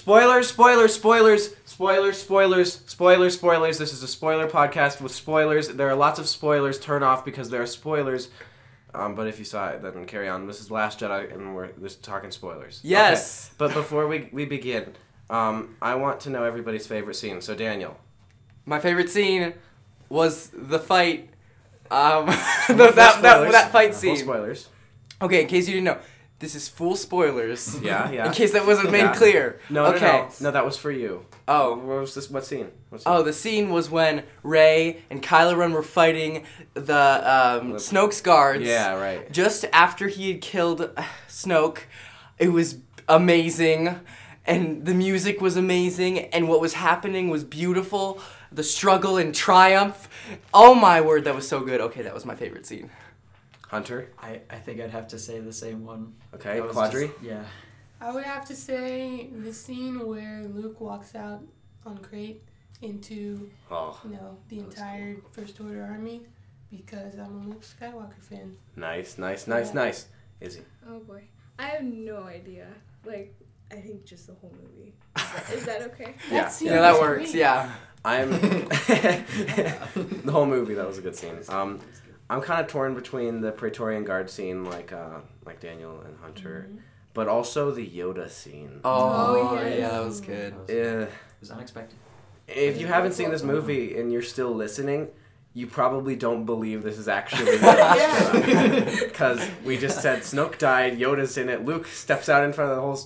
Spoilers, spoilers, spoilers, spoilers, spoilers, spoilers, spoilers. This is a spoiler podcast with spoilers. There are lots of spoilers. Turn off because there are spoilers. Um, but if you saw it, then carry on. This is Last Jedi, and we're just talking spoilers. Yes. Okay. But before we, we begin, um, I want to know everybody's favorite scene. So, Daniel. My favorite scene was the fight. Um, the, that, that, that fight Full scene. spoilers. Okay, in case you didn't know, this is full spoilers. Yeah, yeah. In case that wasn't made Yeah. clear. No, okay. no, no. No, that was for you. Oh. What was this? What scene? What scene? Oh, the scene was when Rey and Kylo Ren were fighting the um, Snoke's guards. Yeah, right. Just after he had killed uh, Snoke, it was amazing, and the music was amazing, and what was happening was beautiful. The struggle and triumph. Oh my word, that was so good. Okay, that was my favorite scene. Hunter. I, I think I'd have to say the same one. Okay. Quadri. just- yeah. I would have to say the scene where Luke walks out on Crait into Oh, you know the That was entire First Order army because I'm a Luke Skywalker fan. nice, nice, nice, Yeah. nice. Izzy. Oh boy. I have no idea. Like, I think just the whole movie. Is that, is that okay? Yeah. That Yeah, that works. great. Yeah. I'm the whole movie. That was a good scene. Um, I'm kind of torn between the Praetorian Guard scene, like uh, like Daniel and Hunter, Mhm. but also the Yoda scene. Oh, Oh, yes. yeah, that was good. That was, Uh, it was unexpected. if you haven't seen this movie and you're still listening, you probably don't believe this is actually the last Jedi. Because we just said Snoke died, Yoda's in it, Luke steps out in front of the whole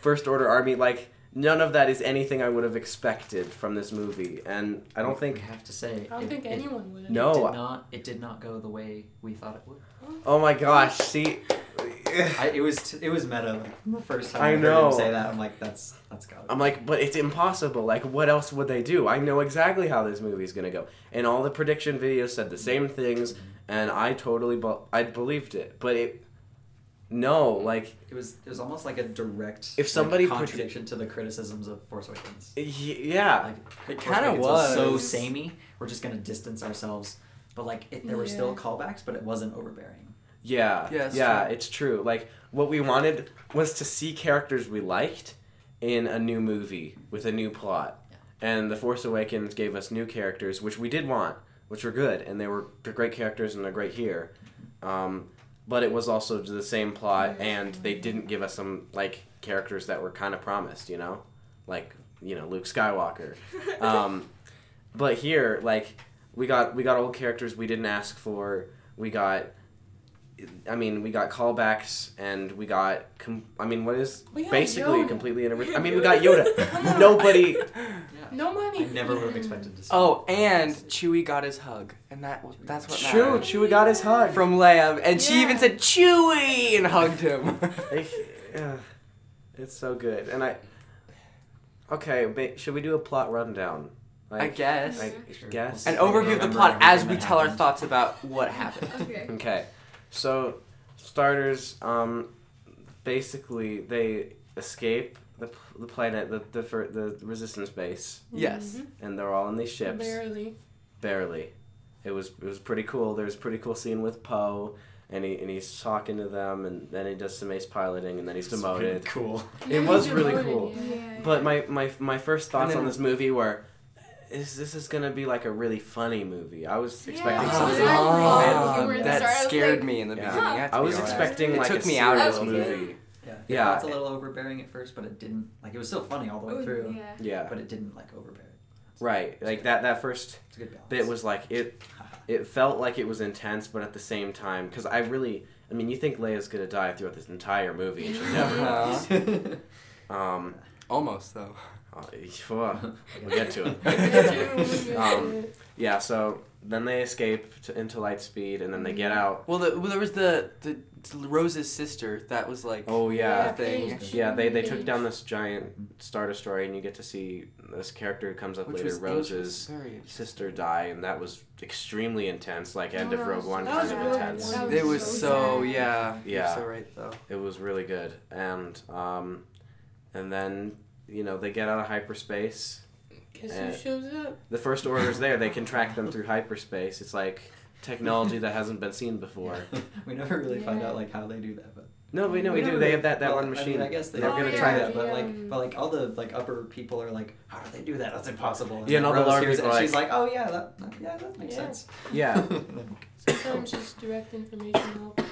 First Order army. Like, none of that is anything I would have expected from this movie. And I don't We think. have to say. I don't it, think it, anyone would. have. No. It did not. It did not go the way we thought it would. Oh my gosh, see. I, it was t- it was meta. Like, the first time I I, heard know. him say that, I'm like, that's that's got. I'm like, but it's impossible. Like, what else would they do? I know exactly how this movie's gonna go, and all the prediction videos said the same things, mm-hmm. and I totally, be- I believed it. But it, no, like, It was it was almost like a direct If somebody like, predi- contradiction to the criticisms of Force Awakens. yeah, Like It kinda Awakens was so samey. We're just gonna distance ourselves, but like it, there were still callbacks, but it wasn't overbearing. yeah, Yeah, it's yeah. true. It's true. Like, what we wanted was to see characters we liked in a new movie with a new plot, yeah. and The Force Awakens gave us new characters, which we did want, which were good, and they were great characters and they're great here. Um, but it was also the same plot, and they didn't give us some like characters that were kind of promised, you know, like you know Luke Skywalker. Um, but here, like we got we got old characters we didn't ask for. We got, I mean, we got callbacks, and we got. Com- I mean, what is basically Yoda. completely in I mean, we got Yoda. Nobody. Yeah. No money. I never would have expected to see. Oh, and Chewie got his hug, and that was that's what True, mattered. Chewie got his hug. from Leia, and she even said Chewie and hugged him. Yeah, it's so good, and I. Okay, ba- should we do a plot rundown? Like, I guess. I Sure. guess. An overview of the plot as we that tell our thoughts about what happened. Okay. Okay, so starters, um, basically they escape the, the planet, the the the resistance base, Yes. Mhm. and they're all in these ships. Barely. Barely. It was it was pretty cool. There's a pretty cool scene with Poe, and he and he's talking to them, and then he does some ace piloting, and then he's It's pretty demoted. Cool. It was really demoted, cool. yeah. Yeah. But my, my my first thoughts then- on this movie were, is this is gonna be like a really funny movie? I was expecting I something. was Ah, like, you were at the that start, scared like, me in the Yeah. beginning. I, I was honest. expecting It like took a me out of serious little bit. movie. Yeah. Yeah. It's a little overbearing at first, but it didn't like it was still funny all the way Oh, through. yeah. Yeah, But it didn't like overbear it. right. Like that that first It's a good balance. bit was like it. It felt like it was intense, but at the same time, because I really, I mean, you think Leia's gonna die throughout this entire movie, and she never. Uh, Um, almost though. Uh, we'll get to it. it. Um, Yeah, so then they escape to, into light speed, and then they get out. Well, the, well, there was the, the Rose's sister that was like. Oh yeah, thing. Yeah. They they took down this giant star destroyer, and you get to see this character who comes up which later, was, which was Rose's very interesting. sister die, and that was extremely intense, like end of Oh, Rogue One kind of intense. That It was so so sad. yeah. You're Yeah. so right though. It was really good, and um, and then you know they get out of hyperspace. Guess who shows up? The first order's there; they can track them through hyperspace. It's like technology that hasn't been seen before. we never really find out like how they do that, but No, we know we No, do. They have that, that well, one I machine. mean, I guess they They're Oh, gonna yeah, try that, to. but like, but like all the like upper people are like, how do they do that? That's impossible. Yeah, and all the Rose lower people and are she's like, oh yeah, that, that- yeah, that makes Yeah. sense. Yeah. Sometimes just direct information helps.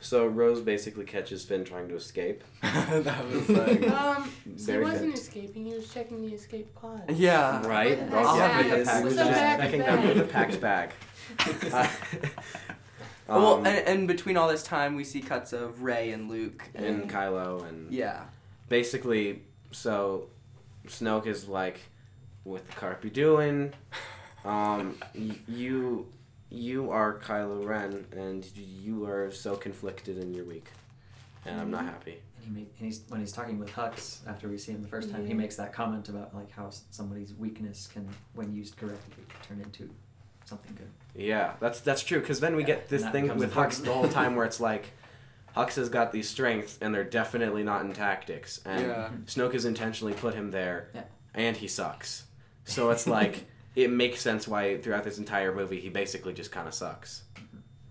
So Rose basically catches Finn trying to escape. that was like. Um, he wasn't fit. escaping. He was checking the escape pod. Yeah. Right? With Rose- the yeah, bag. because he was With the just bag checking them with a packed bag. Uh, well, um, and, and between all this time, we see cuts of Rey and Luke. and Kylo and Yeah. basically, so Snoke is like, "What the carp you doing? Um, y- you you are Kylo Ren, and you are so conflicted and you're weak, and I'm not mm-hmm. happy." And he make, and he's when he's talking with Hux after we see him the first time, he makes that comment about like how somebody's weakness can, when used correctly, turn into something good. Yeah, that's that's true. Because then we Yeah, get this thing with. Hux the whole time where it's like, Hux has got these strengths, and they're definitely not in tactics, and Yeah. Mm-hmm. Snoke has intentionally put him there, Yeah. and he sucks. So it's like it makes sense why throughout this entire movie he basically just kind of sucks.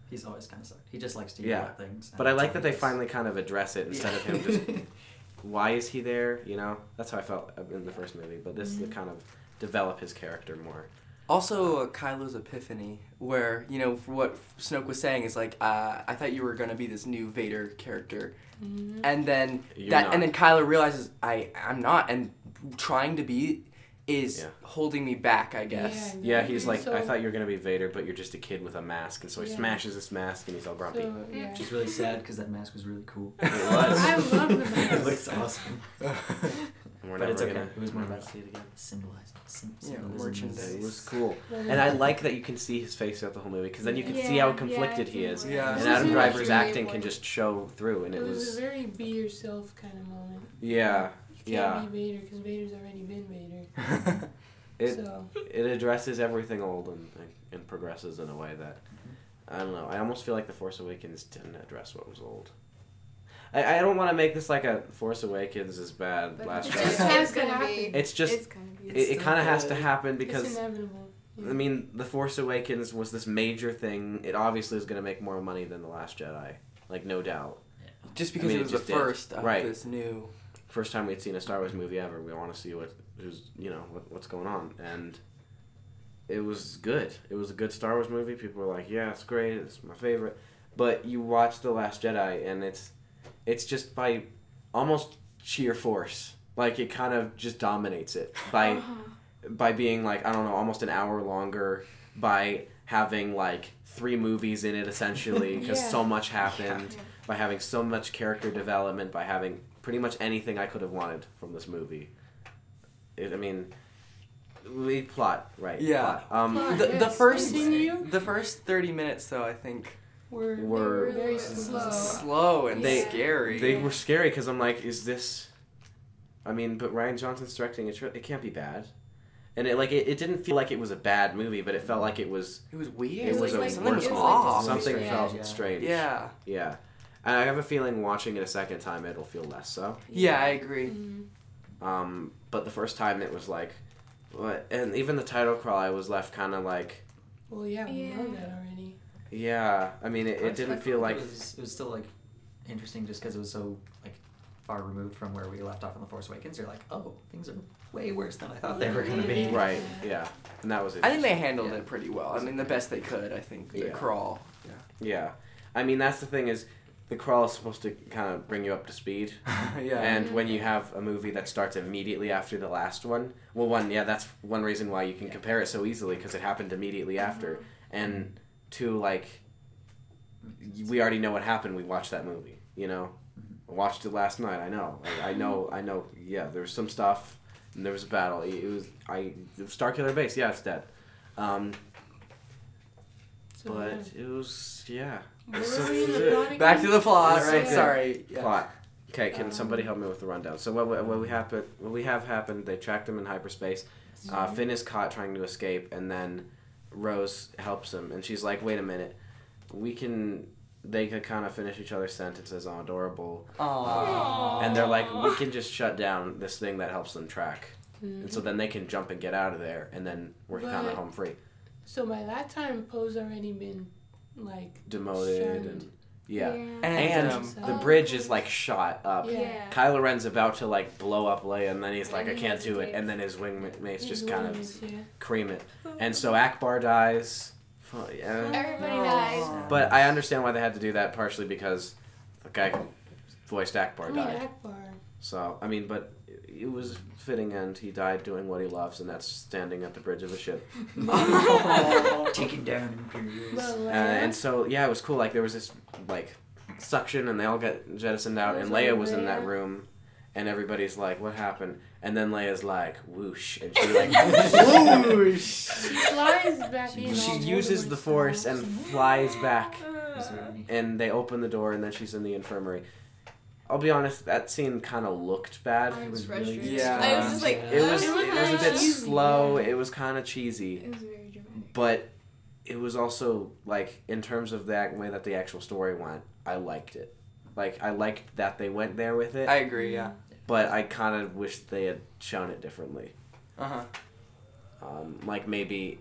He's always kind of sucked. He just likes to Yeah. yell things. and But I like that they does. finally kind of address it instead of him just why is he there? You know, that's how I felt in the first movie. But this Mm-hmm. to kind of develop his character more. Also, uh, Kylo's epiphany, where you know for what Snoke was saying is like, uh, I thought you were gonna be this new Vader character, Mhm. and then You're that, not. and then Kylo realizes I I'm not, and trying to be is Yeah. holding me back, I guess. Yeah, exactly. he's like, I thought you were gonna be Vader, but you're just a kid with a mask, and so he Yeah. smashes this mask, and he's all grumpy. So, yeah. Which is really sad because that mask was really cool. It was. I love the mask. it looks awesome. We're But never it's okay. gonna It was more never about see it again. Symbolize sim- Yeah, merchandise. It was cool, and I like that you can see his face throughout the whole movie, because then you can see how conflicted I he is. Yeah. And Adam Driver's acting can just show through, and It it was, was a very be yourself kind of moment. yeah, You can't yeah. be Vader because Vader's already been Vader. It so it addresses everything old and and progresses in a way that I don't know. I almost feel like the Force Awakens didn't address what was old. I, I don't want to make this like a Force Awakens is bad. But Last it's Jedi. just Jedi. Jedi. it's gonna be. It's just It's gonna be. it, it kind of has to happen it's because inevitable. Yeah. I mean the Force Awakens was this major thing. It obviously is going to make more money than the Last Jedi, like no doubt. just I because mean, it it was the just did. first of Right. this new. First time we'd seen a Star Wars movie ever. We want to see what who's you know what, what's going on and. It was good. It was a good Star Wars movie. People were like, "Yeah, it's great. It's my favorite." But you watch The Last Jedi, and it's it's just by almost sheer force. Like it kind of just dominates it by by being like I don't know, almost an hour longer. By having like three movies in it essentially, because Yeah. so much happened. Yeah. By having so much character development. By having pretty much anything I could have wanted from this movie. It, I mean, we plot right. Yeah. plot. Um, Plot. The, the first continue. the first thirty minutes though I think We're, We're- very Slow. slow. slow and They- scary. They were scary because I'm like, is this? I mean, but Rian Johnson's directing it. It can't be bad, and it like it, it didn't feel like it was a bad movie, but it felt like it was it was weird. it was like- a something was off. Something Yeah. felt Yeah. strange. Yeah. yeah, and I have a feeling watching it a second time it'll feel less so. Yeah, I agree. Mhm. Um, but the first time it was like, what? And even the title crawl, I was left kind of like, Well, yeah, we know that already. yeah. I mean, it, it didn't feel like it was, it was still like interesting just because it was so like far removed from where we left off in the Force Awakens. You're like, oh, things are way worse than I thought they were gonna be. Yeah. right. Yeah, and that was it. I think they handled Yeah. it pretty well. I mean, the best they could. I think the Yeah. crawl. Yeah, I mean that's the thing is, the crawl is supposed to kind of bring you up to speed. yeah. And when you have a movie that starts immediately after the last one, well, one, yeah, that's one reason why you can compare it so easily because it happened immediately after. And two, like, we already know what happened. We watched that movie, you know. I watched it last night. I know. I, I know. I know. Yeah, there was some stuff, and there was a battle. It, it was I Starkiller Base. Yeah, it's dead. Um, So, but it was yeah. Yeah. So- Where were we in the plot Back to the plot, right? okay. Sorry. Yeah. plot. Okay, can Um, somebody help me with the rundown? So what what we happen what we have happened? They tracked him in hyperspace. Uh, Finn is caught trying to escape, and then Rose helps him, and she's like, "Wait a minute, we can." They could kind of finish each other's sentences on adorable, Aww. and they're like, "We can just shut down this thing that helps them track, Mhm. and so then they can jump and get out of there, and then we're kind of home free, So by that time, Poe's already been like demoted, Shunned. and Yeah. And, And um, the bridge is like shot up. Yeah. Yeah. Kylo Ren's about to like blow up Leia, and then he's like, And "I he can't do it," and then his wingmates His just kind of yeah. cream it, and so Ackbar dies. Fu- yeah. Everybody No. dies. But I understand why they had to do that, partially because the guy who voiced Ackbar I mean, died. Ackbar. So I mean, but it was fitting end. He died doing what he loves, and that's standing at the bridge of a ship. Taking down Imperials. But Uh, and so yeah, it was cool. Like there was this like suction, and they all get jettisoned out, and Leia was in that room, and everybody's like, "What happened?" And then Leia's like, "Whoosh," and she like Whoosh. she flies back in. she uses the force and flies back, Is and they open the door, and then she's in the infirmary. I'll be honest, that scene kind of looked bad. I It was was really frustrated. Yeah. I was just like, It was It it was was a bit slow. It was kind of cheesy. It was very dramatic. but it was also like in terms of that way that the actual story went i liked it like i liked that they went there with it I agree. Yeah. but i kind of wish they had shown it differently Uh huh. um, like maybe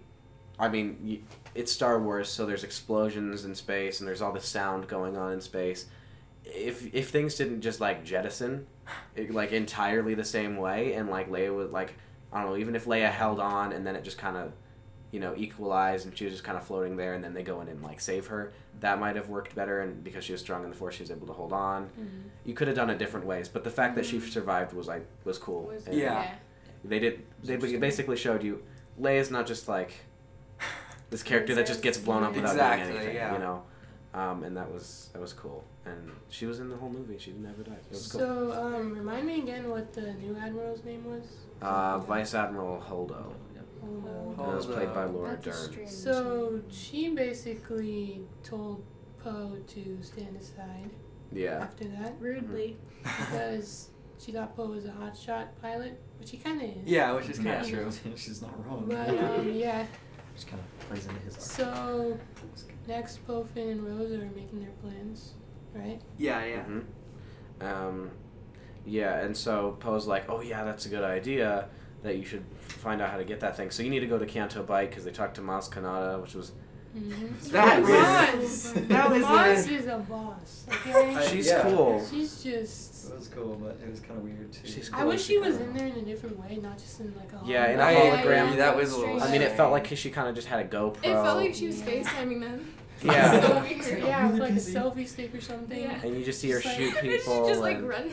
i mean it's star wars so there's explosions in space and there's all this sound going on in space if if things didn't just like jettison it, like entirely the same way and like leia would like i don't know even if leia held on and then it just kind of you know equalized and she was just kind of floating there and then they go in and like save her that might have worked better and because she was strong in the force she was able to hold on Mhm. you could have done it different ways but the fact that she survived was like was cool Was- And Yeah. they did they basically showed you leia's not just like this character that just gets blown up without Exactly, doing anything yeah. you know um, and that was that was cool. And she was in the whole movie. She never died it was cool. So, um, remind me again what the new admiral's name was. uh, vice admiral holdo. Hold and it was played by laura That's dern. strange So she basically told Poe to stand aside yeah. after that. Rudely. because she thought Poe was a hotshot pilot, which he kind of is. Yeah, which is kind Yeah, of true. She's not wrong. But um, yeah, Just kind of plays into his. so next Poe, Finn, and Rose are making their plans, right? Yeah, yeah. hmm Um, yeah, and so Poe's like, "Oh yeah, that's a good idea. That you should find out how to get that thing. So you need to go to Canto Bight because they talked to Maz Kanata, which was Mm-hmm. That was- that was Maz a- is a boss. Okay. I- she's yeah. cool. She's just. It was cool, but it was kind of weird too. She's I cool. wish she was in there in a different way, not just in like a. Hologram. Yeah, in a I hologram. agree, that was a little I mean, it felt like she kind of just had a GoPro. It felt like she was Yeah. FaceTiming them. Yeah. so weird. Yeah, with like a busy. selfie stick or something. Yeah. and you just see her She's like- shoot She's people. just like and running.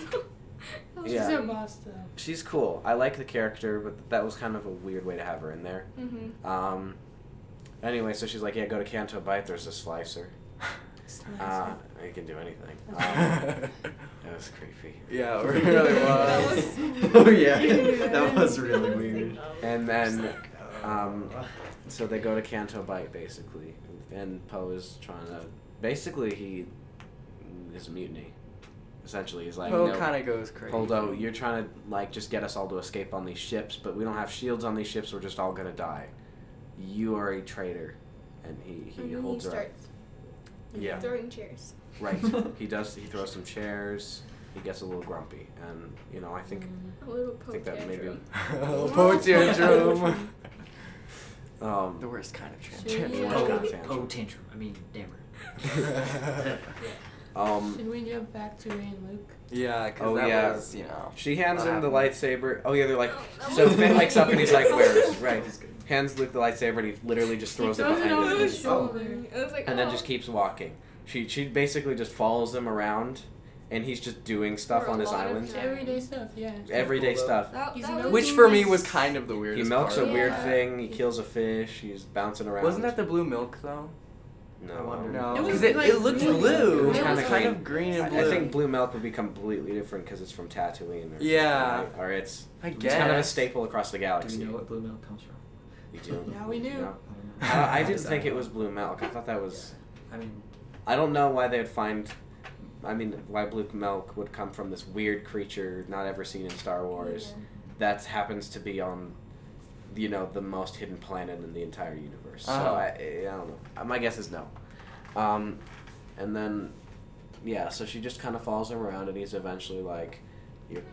She's Yeah. a boss though. she's cool. I like the character, but that was kind of a weird way to have her in there. Mm-hmm. Um, anyway, so she's like, "Yeah, go to Canto Bight. There's a slicer. It's Uh, nice. you can do anything." Um, yeah, that was creepy. Yeah, it really That was. was- oh yeah, that was really weird. And then, uh, um, so they go to Canto Bight basically, and Poe is trying to. Basically, he is a mutiny. Essentially, he's like, Poe no, kind of goes crazy. Holdo, you're trying to like just get us all to escape on these ships, but we don't have shields on these ships. We're just all gonna die. You are a traitor, and he he and then holds he her up. starts Yeah, throwing chairs. right. he does. He throws some chairs. He gets a little grumpy, and you know I think A little I think that maybe tantrum. Poe tantrum. um the worst kind of Should tantrum. we, uh, Poe Oh, tantrum. oh, tantrum. I mean, dammer. um Should we jump back to Rey and Luke? yeah, because Oh, that yeah. was, you know. She hands What him the lightsaber. Oh yeah, they're like. Oh, So Finn was- wakes up and he's like, "Where's right?" Hands Luke the lightsaber and he literally just throws it behind him, his shoulder. Oh. I was like, and then oh. just keeps walking. She she basically just follows him around, and he's just doing stuff For a on his lot of island. time. Everyday stuff, yeah. Everyday Cool, stuff. That, He's that no- was Which for me was kind of the weirdest He milks part. a weird Yeah. thing. He kills a fish. He's bouncing around. Wasn't that the blue milk though? No. I wonder. No, It was because it, like it looked green. blue. It was It kinda was kind green. of green I, and blue. I blue. think blue milk would be completely different because it's from Tatooine. Or Yeah. something, right? Or it's I guess. it's kind of a staple across the Do galaxy. we know what blue milk comes from? You do. Now we do. No. I don't. I, I didn't think it was blue milk. I thought that was. I mean, I don't know why they'd find. I mean, why blue milk would come from this weird creature not ever seen in Star Wars that happens to be on, you know, the most hidden planet in the entire universe. So Uh-huh. I, I don't know. Uh, My guess is no. Um, and then, yeah. So she just kind of follows him around, and he's eventually like, "You're,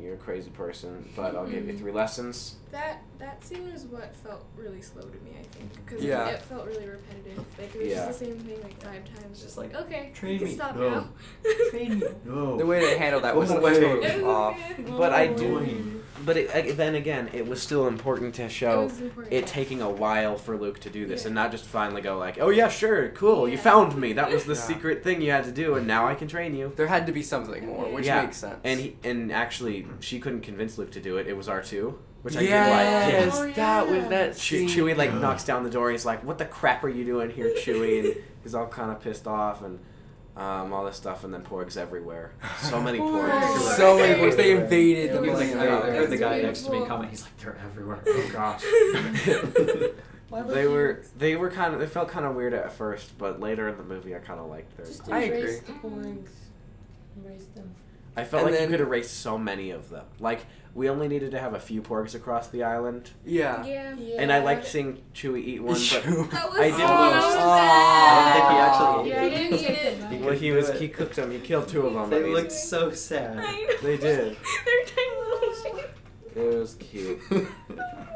you're a crazy person, but I'll give you three lessons. That that scene was what felt really slow to me. I think because Yeah. it felt really repetitive. Like it was Yeah. just the same thing like five times. Just Just like, like okay, "Train can me." stop No. now. Train me. No. The way they handled that was Way. totally It was off. weird. But I Oh, do- But it, then again, it was still important to show was important. it taking a while for Luke to do this Yeah. and not just finally go like, "Oh yeah, sure, cool, you found me. That was the Yeah. secret thing you had to do, and now I can train you." There had to be something more, which Yeah. makes sense. And he, and actually, she couldn't convince Luke to do it. It was R two, which I yes, did like. Oh, that was that Chew- scene. Chewie like knocks down the door. He's like, "What the crap are you doing here, Chewie?" And he's all kind of pissed off and um, all this stuff. And then porgs everywhere. So many porgs. so many books. They invaded It the was Like, plane. I, I heard the It's guy next to me beautiful. comment. He's like, "They're everywhere." Oh gosh. They you were they were kind of they felt kind of weird at first, but later in the movie, I kind of liked their. Just I agree. the porgs. Embrace them. I felt And like then- you could erase so many of them. Like we only needed to have a few porgs across the island, Yeah. Yeah. Yeah. and I liked seeing Chewie eat one, but That was I did so lose. I don't think he sad. actually Yeah, ate he didn't take them He back. well, he was it. he cooked them. He killed two of them. They and he- looked so sad. I know. They did. They're tiny little shapes. It was cute.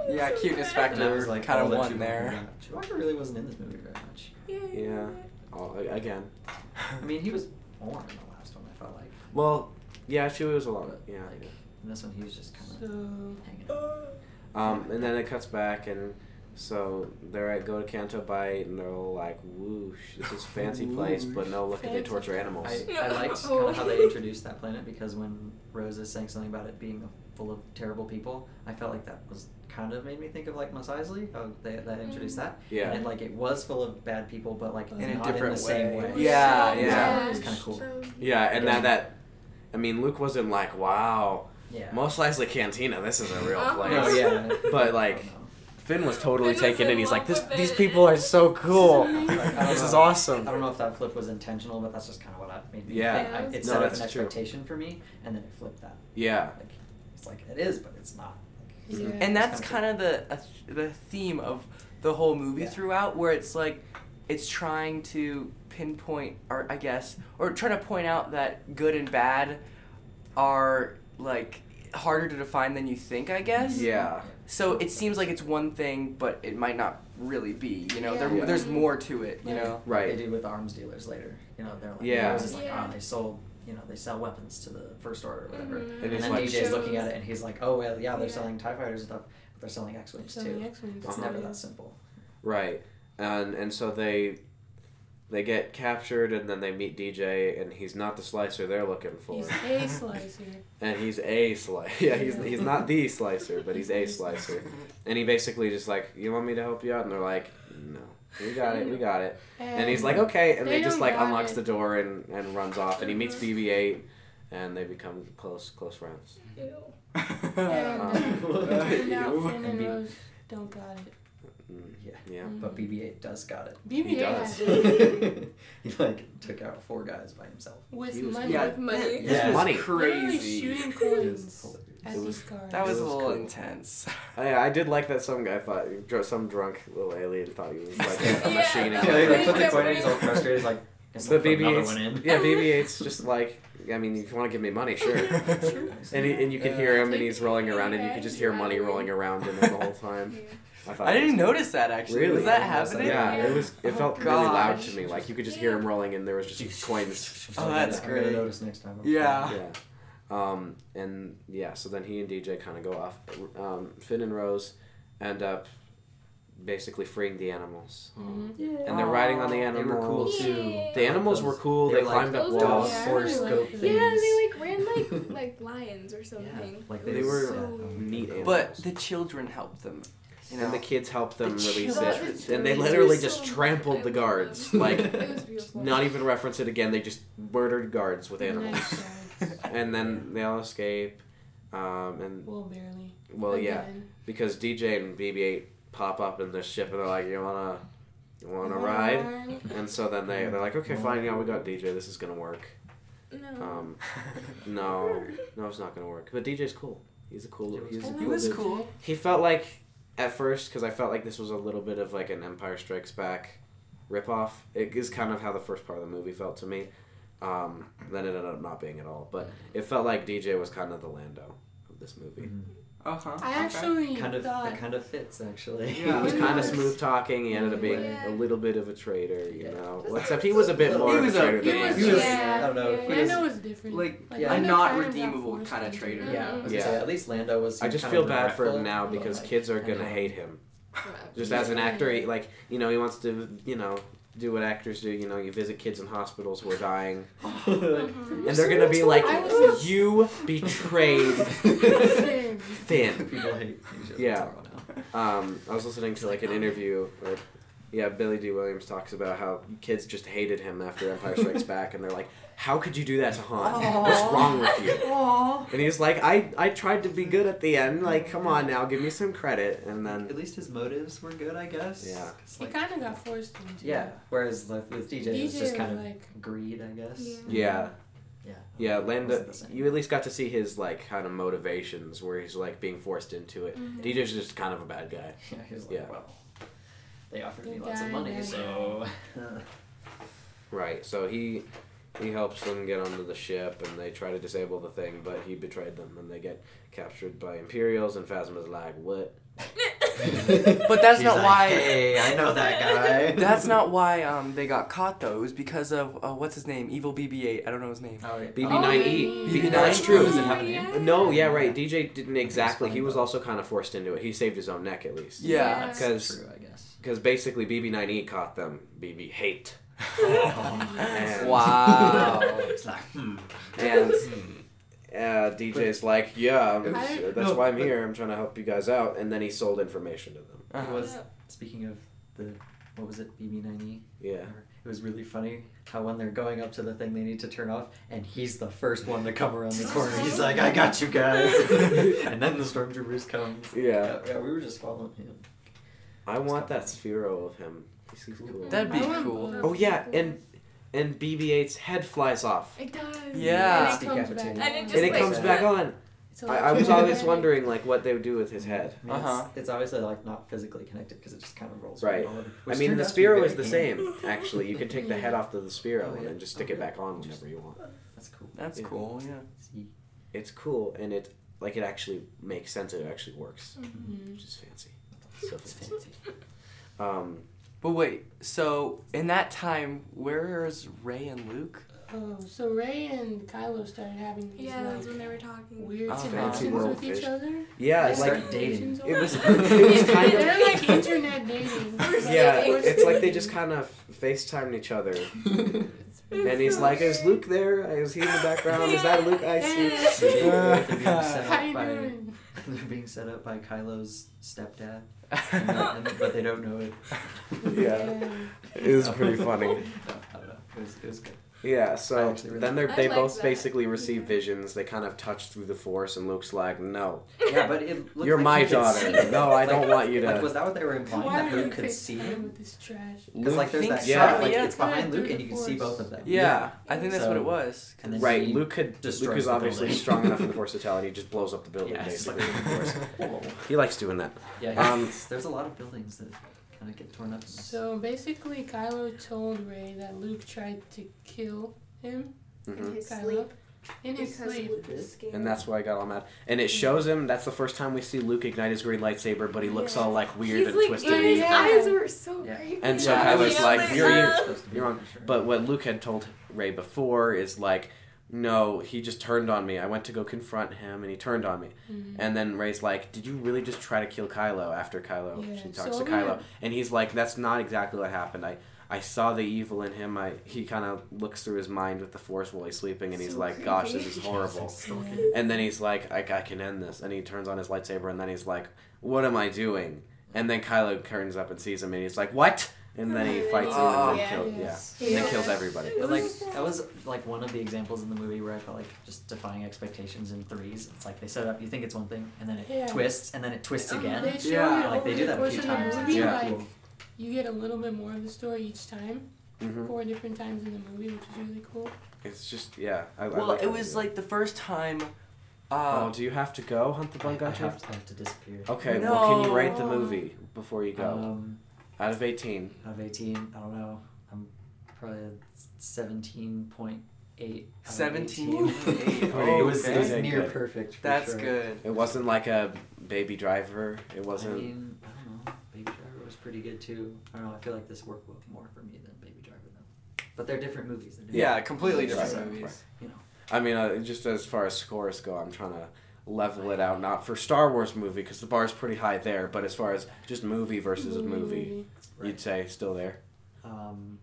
Yeah, cuteness And I was like, kind of that won there. got. Chewbacca really wasn't in this movie very much. Yeah. Yeah. Oh, again. I mean, he was more in the last one. I felt like. Well, yeah, Chewie was a lot. But, Yeah. like, in this one, he was just kind of So hanging. Um, and then it cuts back, and so they're at go to Canto Bight, and they're all like, "Whoosh, this is fancy place, but no, look at they torture animals." I, I liked kind of how they introduced that planet because when Rose is saying something about it being full of terrible people, I felt like that was kind of made me think of like Mos Eisley. How they that introduced that. Yeah. And like it was full of bad people, but like In a different in the same way. way. Yeah, So yeah. It was kind of cool. Yeah, and Yeah. then that, I mean, Luke wasn't like, "Wow, Yeah. Mos Eisley Cantina, this is a real Uh-huh. place." No, yeah. But like. Finn was totally Finn taken in in. He's like, "This, these people are so cool. This is. Like, This know. is awesome." I don't know if that flip was intentional, but that's just kind of what I made me Yeah. think. I, Yeah, it No, set up that's an true. expectation for me, and then it flipped that. Yeah, Like it's like it is, but it's not. Like, Yeah. and that's It's kind kinda of the uh, the theme of the whole movie Yeah. throughout where it's like it's trying to pinpoint or i guess or trying to point out that good and bad are like harder to define than you think i guess yeah, so it seems like it's one thing but it might not really be you know there, Yeah. there's more to it you know Like right. they do with the arms dealers later. You know, they're like, Yeah. Rose is like, Yeah. oh, they sold, you know, they sell weapons to the first order or whatever. Mhm. And And, then like- DJ's looking at it and he's like, oh well, yeah, they're Yeah. selling Tie fighters and stuff, but they're selling X wings too. the X-Wings. It's Uh-huh. never that simple. Right. And and so they they get captured and then they meet DJ and he's not the slicer they're looking for. He's a slicer. and he's a slicer. Yeah, he's he's not the slicer, but he's a slicer. And he basically just like, "You want me to help you out?" And they're like, "No. We got it. We got it." And he's like, "Okay." And They they just like unlocks it. the door and and runs off and he meets BB-8 and they become close close friends. Ew. And, Um, and now Finn and And Rose don't got it. Mm, Yeah. Yeah. But BB-8 does got it. BB-8 He does. it he like took out four guys by himself. with was- money. yeah With money. this Yeah. was Money. Literally crazy shooting coins at was- that was It a little cool. intense Oh, yeah, I did like that some guy thought dr- some drunk little alien thought he was like a, a Yeah. machine. Yeah, and he like everything. the coin in, he's all frustrated, he's like, guess The I'll put another BB-8's yeah, BB-8's just like I mean, if you want to give me money, sure. And he, and you can hear him, and he's rolling around, and you can just hear money rolling around in him the whole time. I i didn't was- notice that actually Really? was that Yeah, happening Yeah, it was. It Oh, felt really loud to me. Like you could just hear him rolling, and there was just coins. Oh, that's I'm gonna great. notice next time. Yeah. Yeah. Um, and yeah, so then he and DJ kind of go off. Um, Finn and Rose end up basically freeing the animals, Mhm. Yeah. and they're riding on the animals. They animals. were cool Yeah. too. The animals were cool. They, They were like climbed up those walls. Yeah, I horse really goat like them. things. Yeah, they like ran like like lions or something. Yeah, like They they, were so neat animals. but the children helped them you know and the kids helped them The release children. it, and they literally just so- trampled I the guards. Like, it was beautiful. not even reference it again. They just murdered guards with animals, Nice guys. and then they all escape. Um, and Well, barely. well, yeah, because DJ and BB-8 pop up in their ship, and they're like, "You wanna, you wanna ride?" And so then they they're like, "Okay, fine. Yeah, we got DJ. This is gonna work." No. Um, no, no, it's not gonna work. But DJ's cool. He's a cool. He's a I cool He was dude. cool. He felt like at first because I felt like this was a little bit of like an Empire Strikes Back ripoff. It is kind of how the first part of the movie felt to me. Um, then it ended up not being at all, but it felt like DJ was kind of the Lando. of this movie. Uh huh. I actually Kind of, thought that kind of fits actually. Yeah. He was kind of smooth talking. He ended up being Yeah. a little bit of a traitor, you Yeah. know. Just- except he was a bit He more was a a- traitor he than was, Lando. he was- yeah, I don't know. yeah, He was- Lando was different. like, Yeah. a not kind of got redeemable kind of into traitor. it. Yeah, I Yeah. say, at least Lando was. I just feel bad for him now because like, kids are gonna know. hate him. Just as an actor, he, like you know, he wants to, you know, do what actors do. You know, you visit kids in hospitals who are dying, Mhm. and they're gonna be like, "You betrayed Finn. Finn." People hate Asia Yeah. Um, I was listening to like an interview where, yeah, Billy Dee Williams talks about how kids just hated him after Empire Strikes Back, and they're like, "How could you do that to Han? What's wrong with you?" Aww. And he's like, "I I tried to be good at the end. Like, come on now, give me some credit." And then At least his motives were good, I guess. Yeah. 'Cause, He kind of got forced into yeah. Whereas like, with DJ, it was just kind was of like- greed, I guess. Yeah. yeah, Yeah. yeah, Lando, wasn't the same. you at least got to see his like kind of motivations where he's like being forced into it. Mhm. DJ's just kind of a bad guy. Yeah, he was like, Yeah. well, they offered me lots of money, bad so. Right. So he he helps them get onto the ship, and they try to disable the thing, but he betrayed them, and they get captured by Imperials. And Phasma's like, "What?" But that's He's not like, why. Hey, I know that guy. That's not why um they got caught though. It was because of uh, what's his name? Evil BB-8. I don't know his name. Oh, yeah. BB9E. Oh, B- BB9E. That's true. Does it have a name? No, yeah, right. DJ didn't exactly. He was also kind of forced into it. He saved his own neck at least. Yeah. That's 'Cause- true, I guess. Because basically BB9E caught them. BB hate. And- Wow. It's like, hmm. And uh, DJ's like, yeah, I'm- that's no, why I'm but- here. I'm trying to help you guys out. And then he sold information to them. It Uh-huh. was speaking of the what was it BB9E? Yeah. It was really funny how when they're going up to the thing they need to turn off, and he's the first one to come around the corner. He's like, "I got you guys," and then the stormtroopers comes. Yeah. yeah, we were just following him. I want that Sphero of him. He's cool. That'd be I cool. Oh yeah, and and BB-8's head flies off, It does. Yeah. And it comes back. And it and it like- comes back on. I, I was always wondering like what they would do with his head. I mean, Uh-huh. it's, it's obviously like not physically connected because it just kind of rolls Right. over. I mean, the out to be Sphero is the same. Actually, you can take the head off of the Sphero Oh, and yeah. then just stick it back on whenever you want. That's cool. That's Yeah. cool. Yeah. See, It's cool, and it like it actually makes sense. It actually works, Mhm. which is fancy. So it's fancy. fancy. Um, But wait. So in that time, where is Rey and Luke? Oh, so Rey and Kylo started having these Yeah, that's like when they were talking. weird Oh, fancy connections world with each fish. other. yeah, They like started dating. it was. It was kind of. They're like internet dating. Yeah, it's like they just kind of FaceTimed each other. And he's like, "Is Luke there? Is he in the background? Is that Luke I see?" They're being set How you doing? They're being set up by Kylo's stepdad, and, and, but they don't know it. Yeah, it was pretty funny. No, I don't know. It was, it was good. Yeah, so really- then they I they liked both that. basically receive Yeah. visions. They kind of touch through the force, and Luke's like, "No, Yeah, but it looked you're like my daughter. No, I don't want you to." Like, was that what they were implying? Why that are Luke could see him? with this trash? Because like there's that so, shot, like yeah. it's behind Luke, and you can see both of them. Yeah, I think that's what it was. And then right, Luke could. destroys Luke is the obviously strong enough in the force to tell, and he just blows up the building Yeah, it's basically. like- the force. He likes doing that. Yeah, um, there's a lot of buildings that kind of get torn up. So basically, Kylo told Rey that Luke tried to kill him, hmm In his Kylo, sleep. in his Because sleep. Luke is scared. And that's why I got all mad. And it shows him. That's the first time we see Luke ignite his green lightsaber, but he looks all like weird He's and like, twisted. his Yeah. eyes were so Yeah. great. And so Yeah. Kylo's Yeah, like, like, "You're, you're supposed to be You're wrong. sure. But what Luke had told Rey before is like, no, he just turned on me. I went to go confront him, and he turned on me. Mhm. And then Rey's like, "Did you really just try to kill Kylo?" After Kylo, Yeah, she talks so to I'm Kylo, gonna- and he's like, "That's not exactly what happened. I, I saw the evil in him. I he kind of looks through his mind with the Force while he's sleeping, and he's So like, "Gosh, this is horrible." Yeah. And then he's like, I, I can end this. And he turns on his lightsaber, and then he's like, What am I doing? And then Kylo turns up and sees him, and he's like, What? And then he fights him, Oh, and then, yeah. kill, yeah. Yes. and then kills everybody. But like that was like one of the examples in the movie where I felt like just defying expectations in threes. It's like they set up, you think it's one thing, and then it Yeah. twists, and then it twists again. They Yeah. it Like they do that a course few times. movie, Yeah. Like you get a little bit more of the story each time, hmm four different times in the movie, which is really cool. It's just, yeah. I, I Well, like it was do like the first time. Oh, Uh, do you have to go hunt the I, bun I have, to, I have to disappear. Okay, well, can you rate the movie before you go? Um, Out of 18. out of eighteen, I don't know. I'm probably at seventeen point eight. out of 17 18. eight. it Oh, was, it was near Good. perfect. for That's sure. good. It wasn't like a Baby Driver. It wasn't. I mean, I don't know. Baby Driver was pretty good too. I don't know. I feel like this worked more for me than Baby Driver though. But they're different movies. They're different, Yeah, completely different Right, right, movies. You know. I mean, uh, just as far as scores go, I'm trying to level it out. Not for Star Wars movie because the bar is pretty high there, but as far as just movie versus a movie, Right. you'd say still there. Um,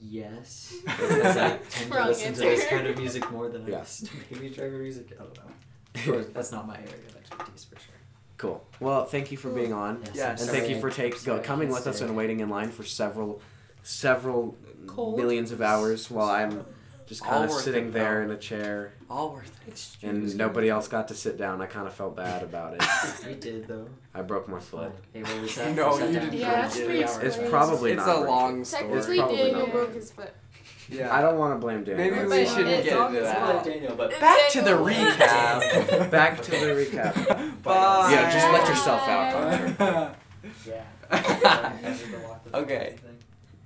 yes, because I tend to Wrong listen to this kind of music more than I Yeah. listen to Baby Driver music. I don't know. Of course, that's not my area of expertise for sure. Cool. Well, thank you for being on, Yes, Yeah, I'm and sorry. thank you for take, go, coming can't with us and waiting in line for several, several Cold. millions of hours while I'm just kind of sitting it, there though. in a chair, All worth it. and nobody else got to sit down. I kind of felt bad about it. We did though. I broke my foot. Oh, hey, well, we sat, No, we sat you down didn't Yeah, that's three pretty. It's It's probably It's not. a long story. Technically, probably Daniel not. broke his foot. Yeah. I don't want to blame Daniel. Maybe we shouldn't get into that. Daniel, but Back to the recap. Back to the recap. Bye. Yeah, just let yourself out, Connor. yeah. Okay.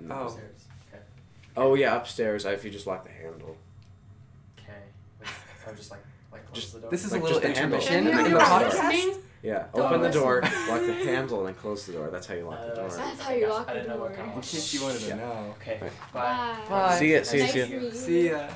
No. Oh. Upstairs. Okay. Oh yeah, upstairs. If you just lock the handle. Okay. I'm just like, like close Just- the door. This is Like a little just the handle. intermission in the close podcast. Yeah, Don't open the door, lock the handle, and then close the door. That's how you lock the Uh, door. That's how you I lock didn't the know what door. kind In case you wanted to Yeah. know. Okay. Bye. Bye. Bye. See ya. See ya. Nice See ya. to meet you. See ya. you.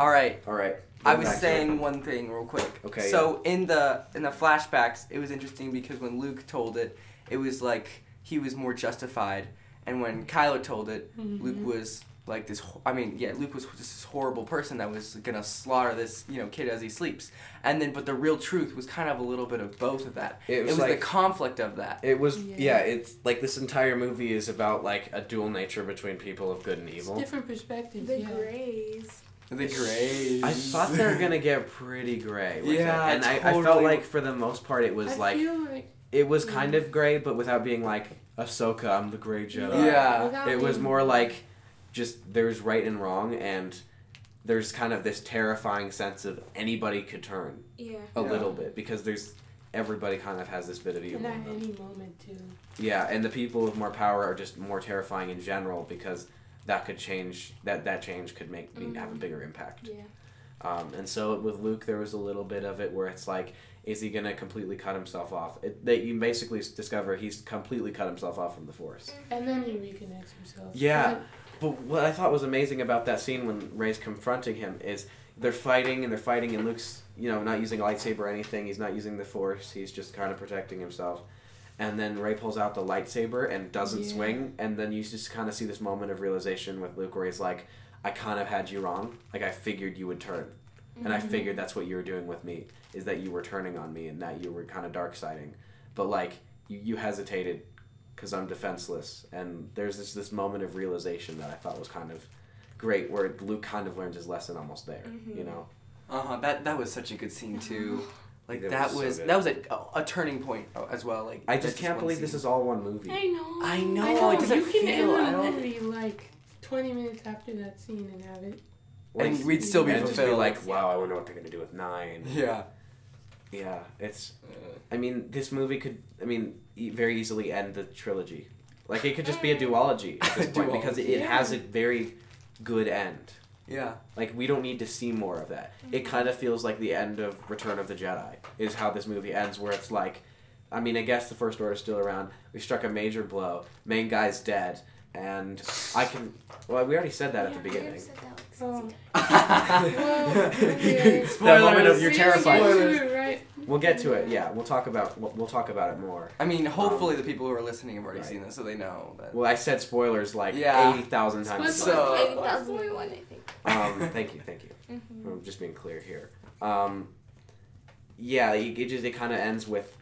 all right, all right. I was back to saying one thing real quick. Okay, So in the in the flashbacks, it was interesting because when Luke told it, it was like he was more justified, and when Kylo told it, Luke Mhm. was like this. I mean, yeah, Luke was just this horrible person that was gonna slaughter this you know kid as he sleeps, and then but the real truth was kind of a little bit of both of that. It It was was, like- the conflict of that. It was Yeah. yeah. It's like this entire movie is about like a dual nature between people of good and It's evil. different perspectives. The yeah. Grays. The grays. I thought they were gonna get pretty gray. With Yeah, it. and I, I felt like for the most part it was I like feel like it was kind Yeah. of gray, but without being like Ahsoka, I'm the gray Jedi. Yeah. without It was more like just there's right and wrong, and there's kind of this terrifying sense of anybody could turn Yeah. a Yeah. little bit because there's everybody kind of has this bit of evil. and at them. any moment too. Yeah, and the people with more power are just more terrifying in general because that could change. That that change could make me have a Mhm. bigger impact. Yeah. Um, and so with Luke, there was a little bit of it where it's like, is he gonna completely cut himself off? It, that you basically discover he's completely cut himself off from the Force. And then he reconnects himself. Yeah. But what I thought was amazing about that scene when Rey's confronting him is they're fighting and they're fighting and Luke's you know not using a lightsaber or anything. He's not using the Force. He's just kind of protecting himself. And then Rey pulls out the lightsaber and doesn't Yeah. swing. And then you just kind of see this moment of realization with Luke where he's like, "I kind of had you wrong. Like I figured you would turn, and I Mhm. figured that's what you were doing with me is that you were turning on me and that you were kind of dark siding. But like you, you hesitated because I'm defenseless. And there's this this moment of realization that I thought was kind of great, where Luke kind of learns his lesson almost there. Mhm. You know, Uh huh. That that was such a good scene too. Like It that was was good. that was a, a turning point uh, as well. Like I just can't one believe this is all one movie. I know. I know, I know. it doesn't you can feel- end the don't- movie like 20 minutes after that scene and have it. And we'd still be and just be fulfilled. like, wow, I wonder what they're gonna do with nine. Yeah. Yeah, it's. I mean, this movie could. I mean, very easily end the trilogy. Like it could just be a eh. duology at this point because it, it has a very good end. Yeah. Like we don't need to see more of that. It mm-hmm. kind of feels like the end of Return of the Jedi is how this movie ends, where it's like, I mean, I guess the First Order's still around. We struck a major blow. Main guy's dead, and I can. Well, we already said that at the beginning. Oh. Well, okay. That moment of you're We terrified. Get to it, right? We'll get to it. Yeah, we'll talk about we'll, we'll talk about it more. I mean, hopefully the people who are listening have already Right. seen this, so they know that. Well, I said spoilers like Yeah. eighty thousand times. Spoilers. So- 80,001, I think. um, thank you, thank you. Mm-hmm. I'm just being clear here. Um, yeah, it, it just it kind of ends with,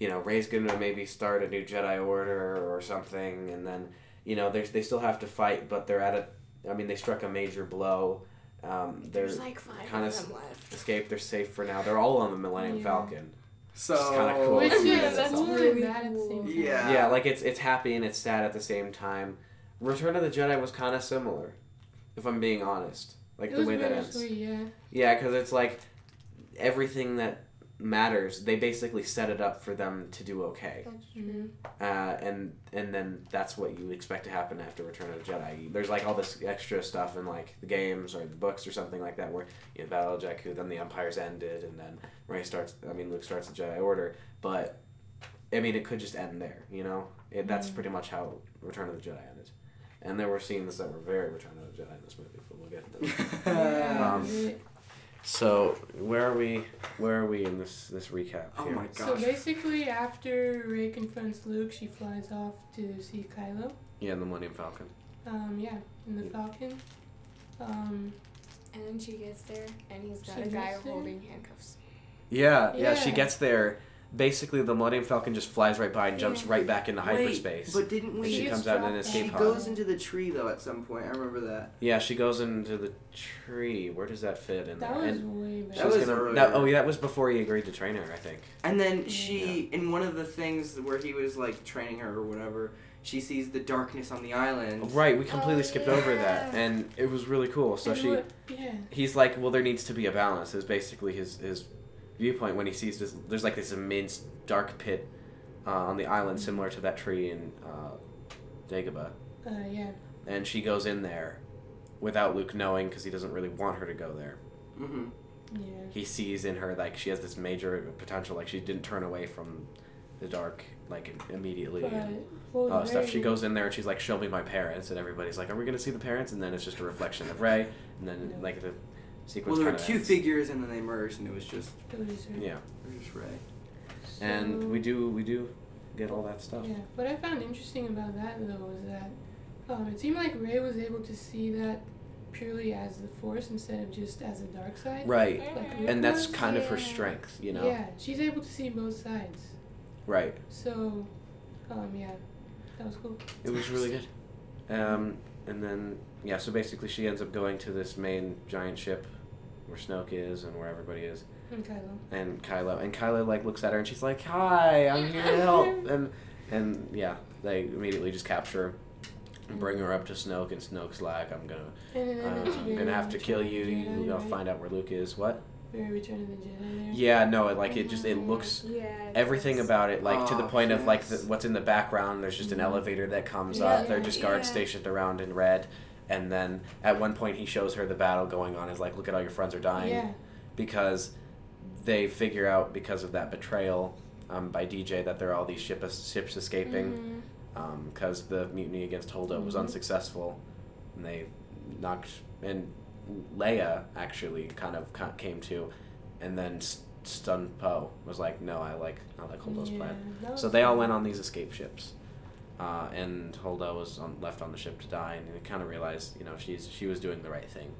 you know, Rey's gonna maybe start a new Jedi Order or something, and then you know they they still have to fight, but they're at a. I mean, they struck a major blow. Um, they're There's like five kinda of them left. escaped. They're safe for now. They're all on the Millennium Yeah. Falcon. So. It's kinda cool. Which Yeah, is that's really and bad at the same time. Yeah. Yeah, like it's it's happy and it's sad at the same time. Return of the Jedi was kind of similar, if I'm being honest. Like It the was way that ends. sweet, yeah. Yeah, because it's like everything that matters, they basically set it up for them to do okay. That's true. Mhm. Uh, and and then that's what you expect to happen after Return of the Jedi. There's like all this extra stuff in like the games or the books or something like that where you know Battle of Jakku, then the Empire's ended, and then Rey starts. I mean Luke starts the Jedi Order, but I mean it could just end there. You know, it, that's Mm. pretty much how Return of the Jedi ended. And there were scenes that were very Return of the Jedi in this movie, but we'll get into that. Um, great. So where are we? Where are we in this this recap? Oh here? my gosh! So basically, after Rey confronts Luke, she flies off to see Kylo. Yeah, in the Millennium Falcon. Um, yeah, in the Falcon. Um, And then she gets there, and he's got a guy holding handcuffs. Yeah, yeah, She gets there. Basically, the Millennium Falcon just flies right by and jumps Yeah. right back into Wait, hyperspace. but didn't we? she She comes out in an escape She pod. goes into the tree though at some point. I remember that. Yeah, she goes into the tree. Where does that fit in that there? was And way That was gonna, earlier. no, oh, yeah, that was before he agreed to train her, I think. And then she, in one of the things where he was like training her or whatever, she sees the darkness on the island. Right, we completely Oh, skipped over that, and it was really cool. So And she, what- yeah. he's like, well, there needs to be a balance. Is basically his his viewpoint when he sees this. There's like this immense dark pit uh, on the island, similar to that tree in uh, Dagobah. Uh, yeah. and she goes in there without Luke knowing because he doesn't really want her to go there. Mm-hmm. Yeah. He sees in her like she has this major potential, like she didn't turn away from the dark like immediately. But and, what uh, stuff. She goes in there and she's like, "Show me my parents," and everybody's like, "Are we gonna see the parents?" And then it's just a reflection of Rey, and then Yeah. like the sequence. Well, there were two ends. figures and then they merged and it was just, It was her. Yeah, it was just Rey. and So- we do we do get all that stuff. Yeah, what I found interesting about that though was that um, it seemed like Rey was able to see that purely as the Force instead of just as the dark side. Right, Like and that's was. kind of her strength, you know. Yeah, she's able to see both sides. Right. So, um, yeah, that was cool. It was really good. Um, and then yeah, so basically she ends up going to this main giant ship where Snoke is and where everybody is, And Kylo. and Kylo and Kylo like looks at her and she's like, "Hi, I'm here to help." And and yeah, they immediately just capture her and bring her up to Snoke, and Snoke's like, "I'm gonna, uh, I'm gonna have to kill of the you. Jedi, You will right? find out where Luke is." What? Very Return of the Jedi. Yeah, no, it like it just it looks Yeah. everything about it like to the Oh, point of like the, what's in the background there's just an Mhm. elevator that comes Yeah, up they're just guards yeah. stationed around in red and then at one point he shows her the battle going on is like look at all your friends are dying. Yeah. because they figure out because of that betrayal um, by DJ that there are all these ship ships escaping. Because the mutiny against Holdo was Mhm. unsuccessful. And they knocked and Leia actually kind of came to and then st- stunned Poe was like no I like I like Holdo's yeah, plan. so they all went on these escape ships, uh, and Holdo was on, left on the ship to die, and they kind of realized, you know, she's she was doing the right thing.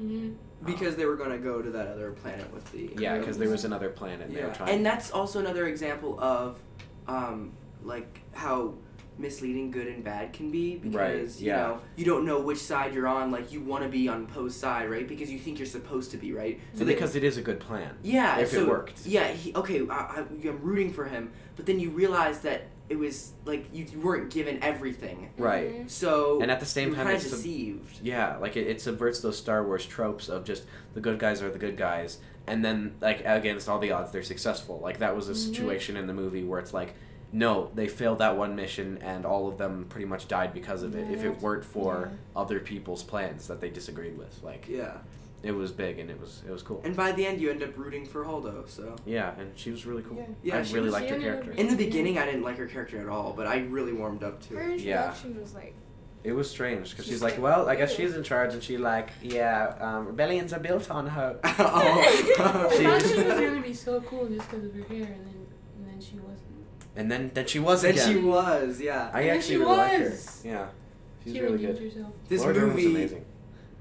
Mhm. Because they were gonna go to that other planet with the. Yeah, because there was another planet. And they were Yeah, trying. and that's also another example of, um, like how misleading good and bad can be because Right, you know you don't know which side you're on. Like you want to be on Poe's side, right? Because you think you're supposed to be, right? so they- because it is a good plan. yeah, if it worked. Yeah, he, okay, I, I, I'm rooting for him, but then you realize that it was like you, you weren't given everything, Right. Mhm. so And at the same time, kind of it's sub- deceived. yeah, like it, it subverts those Star Wars tropes of just the good guys are the good guys, and then like against all the odds, they're successful. Like that was a Mhm. situation in the movie where it's like, no, they failed that one mission, and all of them pretty much died because of it. If it weren't for Yeah. other people's plans that they disagreed with, like Yeah, it was big and it was it was cool. and by the end you end up rooting for Holdo. So Yeah, and she was really cool. Yeah. Yeah, I really was- liked her she ended up character. in the beginning, I didn't like her character at all, but I really warmed up to Her her. Yeah. introduction was like, It was strange because she's, She's like, like, well, I guess she's in charge, and she like, yeah, um, rebellions are built on her. I oh. thought she was gonna be so cool just because of her hair, and then and then she wasn't. And then then she was Then again. she was, yeah. I And actually she really like her. was. Yeah, she's she really redeemed good. herself. This Laura Dern was movie amazing.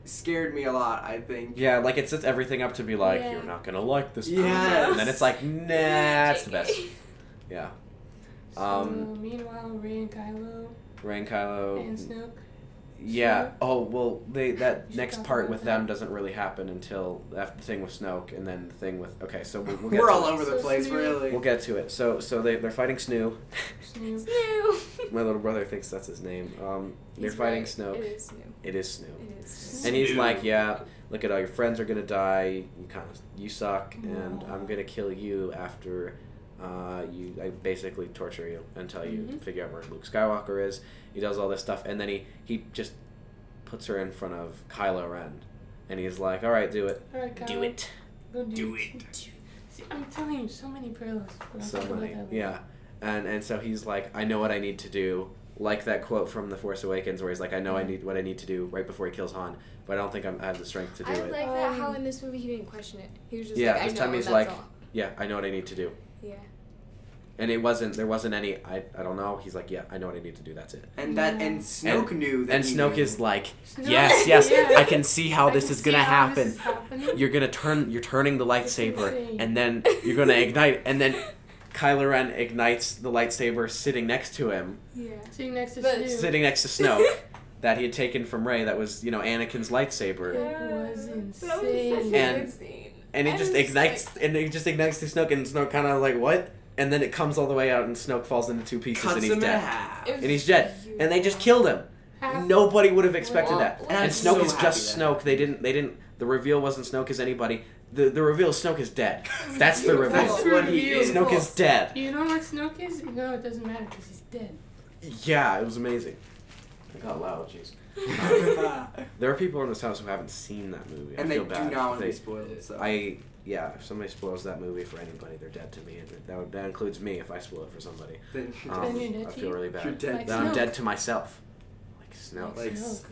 Scared me a lot. I think. Yeah, like it sets everything up to be like, Yeah. you're not gonna like this. Yes. And then it's like, nah, it's the best. Yeah. So Um, meanwhile, Rey and Kylo Rey and Kylo. and Snoke. Yeah. Oh well, they that next part about with that. them doesn't really happen until after the thing with Snoke, and then the thing with. Okay, so we'll, we'll get We're to all it. over the So place, sweet. really. We'll get to it. So so they they're fighting Snoo. Snoo. New. My little brother thinks that's his name. Um, they're He's fighting right. Snoke. It is new. It is Snoo. It is. And he's like, yeah, look at all your friends are gonna die. You kind of you suck, and I'm gonna kill you after uh, you. I basically torture you until you Mhm. figure out where Luke Skywalker is. He does all this stuff, and then he he just puts her in front of Kylo Ren, and he's like, all right, do it, Alright, Kyle. do it, Go do, do it. it. See, I'm telling you, so many parallels. So many, yeah, and and so he's like, I know what I need to do. Like that quote from The Force Awakens, where he's like, "I know I need what I need to do right before he kills Han, but I don't think I'm, I have the strength to do I it." like that how Um, in this movie he didn't question it. He was just Yeah, like, I this know, time he's like- all. yeah, I know what I need to do. Yeah. And it wasn't there wasn't any I, I don't know. He's like, Yeah, I know what I need to do, that's it. And that and Snoke knew that And he Snoke knew. is like, Snoke- Yes, yes, yeah. I can see how this can is gonna see how this happen. is happening. You're gonna turn you're turning the lightsaber and then you're gonna ignite and then Kylo Ren ignites the lightsaber sitting next to him, Yeah. Sitting next to But- Snoop. sitting next to Snoke, that he had taken from Rey that was, you know, Anakin's lightsaber. It was That was insane. And- good scene. And it I just ignites like- and it just ignites to Snoke and Snoke kinda like, What? And then it comes all the way out and Snoke falls into two pieces cuts and he's him in dead. half. And he's dead. And they just beautiful. killed him. Half- Nobody would have expected Well, that. well, And I'm Snoke so is happy just that Snoke. They didn't. They didn't. The reveal wasn't Snoke as anybody. The the reveal is Snoke is dead. That's the reveal. That's what he is. Snoke is dead. You know what Snoke is? No, it doesn't matter because he's dead. Yeah, it was amazing. I got loud. Jeez. There are people in this house who haven't seen that movie. and I they feel do not want to They- be spoiled. So I yeah. If somebody spoils that movie for anybody, they're dead to me. And that would, that includes me if I spoil it for somebody. then Um, Then you're dead I feel really bad. You're dead. Like Then I'm dead to myself. Like Snoke. like Snoke.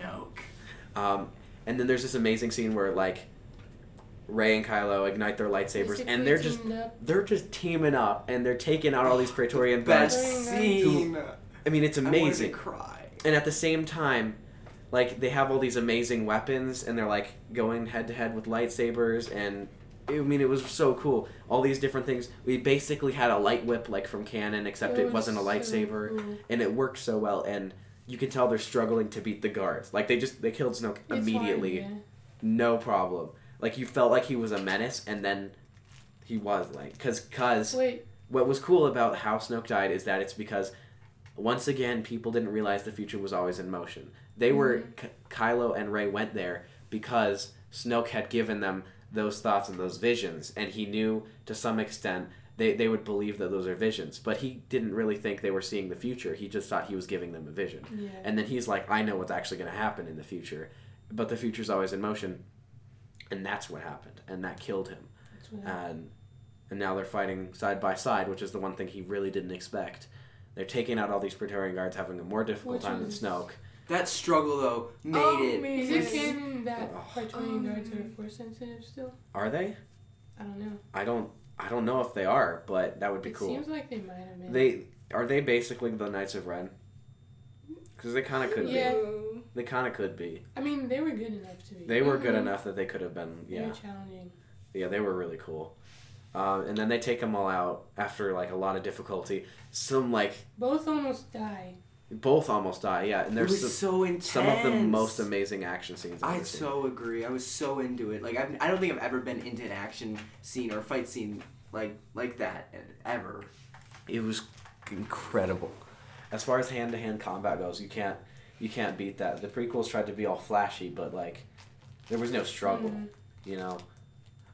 Snoke. Um, and then there's this amazing scene where like Rey and Kylo ignite their lightsabers, and they're just up. they're just teaming up, and they're taking out all these Praetorian Best guards. scene. I mean, it's I wanted to amazing. cry. And at the same time, like they have all these amazing weapons, and they're like going head to head with lightsabers, and I mean, it was so cool. All these different things. We basically had a light whip like from canon, except it, was wasn't a so lightsaber, cool. and it worked so well. And you can tell they're struggling to beat the guards. Like they just they killed Snoke It's immediately hard, yeah. no problem. Like you felt like he was a menace, and then he was like, cause, cause Wait, what was cool about how Snoke died is that it's because once again people didn't realize the future was always in motion. They were mm-hmm. K- Kylo and Rey went there because Snoke had given them those thoughts and those visions, and he knew to some extent they, they would believe that those are visions. But he didn't really think they were seeing the future. He just thought he was giving them a vision. yeah. And then he's like, I know what's actually going to happen in the future, but the future's always in motion, and that's what happened, and that killed him. That's what happened. And and now they're fighting side by side, which is the one thing he really didn't expect. They're taking out all these Praetorian guards, having a more difficult Which time than is- Snoke. That struggle though made Oh, it. man. Is it canon that Oh. Praetorian guards are Um, force sensitive still? Are they? I don't know. I don't. I don't know if they are, but that would be it cool. seems like they might have been. They are they basically the Knights of Ren? Because they kind of could Yeah. be. Ooh. They kind of could be. I mean, they were good enough to be. They were good Mhm. enough that they could have been. Yeah. Very Yeah. challenging. Yeah, they were really cool. Um, and then they take them all out after like a lot of difficulty. Some like Both almost die. both almost die. Yeah, and It there's was some, so intense. some of the most amazing action scenes. I've I ever seen. so agree. I was so into it. Like I've, I don't think I've ever been into an action scene or fight scene like like that ever. It was incredible. As far as hand to hand combat goes, you can't you can't beat that. The prequels tried to be all flashy, but like there was no struggle. Mhm. You know,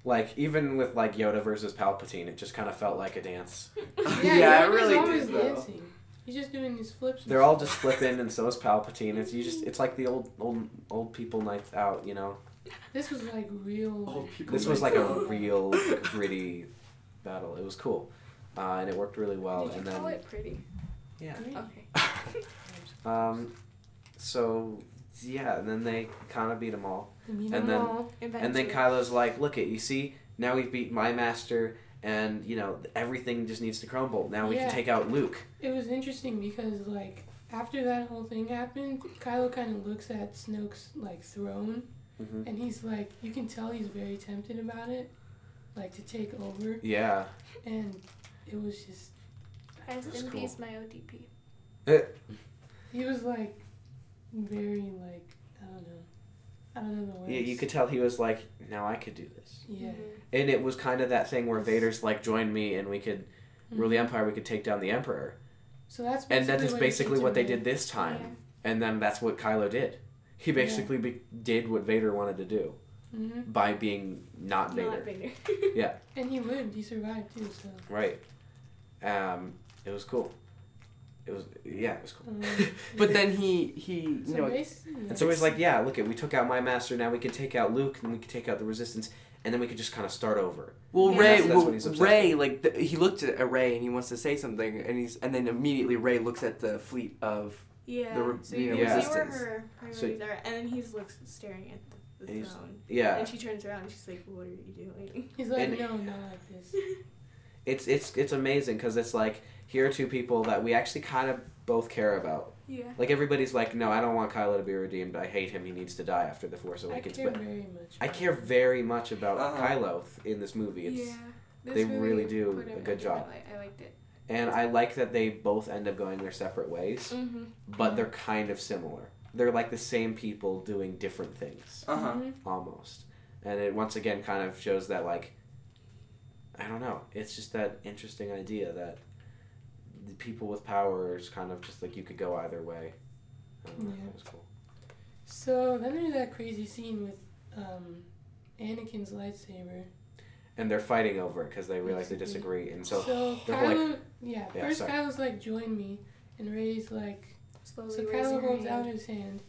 like even with like Yoda versus Palpatine, it just kind of felt like a dance. Yeah, Yoda's it really always did though. dancing. He's just doing these flips. They're all just flipping, and so is Palpatine. It's you just it's like the old old old people nights out. You know, This was like real. Old this was nights like a real gritty battle. It was cool, uh, and it worked really well. Did you and call then it pretty? yeah. Great. Okay. Um, so yeah, and then they kind of beat them all, I mean, And them then- all. and then Eventually. Kylo's like, "Look it, you see, now we've beat my master, and you know everything just needs to crumble. Now we Yeah. can take out Luke." It was interesting because like after that whole thing happened, Kylo kind of looks at Snoke's like throne, Mhm. and he's like, you can tell he's very tempted about it, like to take over, Yeah, and it was just Rest That's in cool. peace, my OTP. he was like, very like I don't know. I don't know the words. Yeah, you could tell he was like, now I could do this. Yeah. Mm-hmm. And it was kind of that thing where Vader's like, join me and we could rule the. Empire, we could take down the Emperor. So that's And that basically is what basically what they did this time. Yeah. And then that's what Kylo did. He basically be- did what Vader wanted to do Mhm. by being not Vader. Not Vader. Yeah. And he lived. He survived too. So. Right. Um, it was cool. It was yeah, it was cool. Um, But then he he So you know bas- yeah. And so he's like, yeah, look, it, we took out my master. Now we can take out Luke, and we can take out the Resistance, and then we could just kind of start over. Well, Yeah. Rey, That's- that's well, what he's Rey, like the, he looked at Rey and he wants to say something, and he's and then immediately Rey looks at the fleet of Yeah. The re- so you you know, can see where resistance. her So- priorities and then he's looks staring at the, the throne. Yeah, And she turns around and she's like, "What are you doing?" He's like, and- no, not like this. it's it's it's amazing because it's like here are two people that we actually kind of both care about. yeah. Like everybody's like, no, I don't want Kylo to be redeemed. I hate him. He needs to die after the Force Awakens. I Awakens. care But very much. I care it. very much about Uh-huh. Kylo in this movie. It's, yeah. This they movie really do a good job. different. I liked it. And I like that they both end up going their separate ways, Mm-hmm. but they're kind of similar. They're like the same people doing different things. uh huh. Mhm. almost. And it once again kind of shows that like I don't know. It's just that interesting idea that the people with power is kind of just like you could go either way. I Yeah. That was cool. So then there's that crazy scene with um, Anakin's lightsaber. And they're fighting over it because they realize they disagree. And so, So the whole, like- Kylo, yeah, Yeah, first sorry. Kylo's like, join me, and Rey's like, Slowly so Kylo holds out hand. his hand,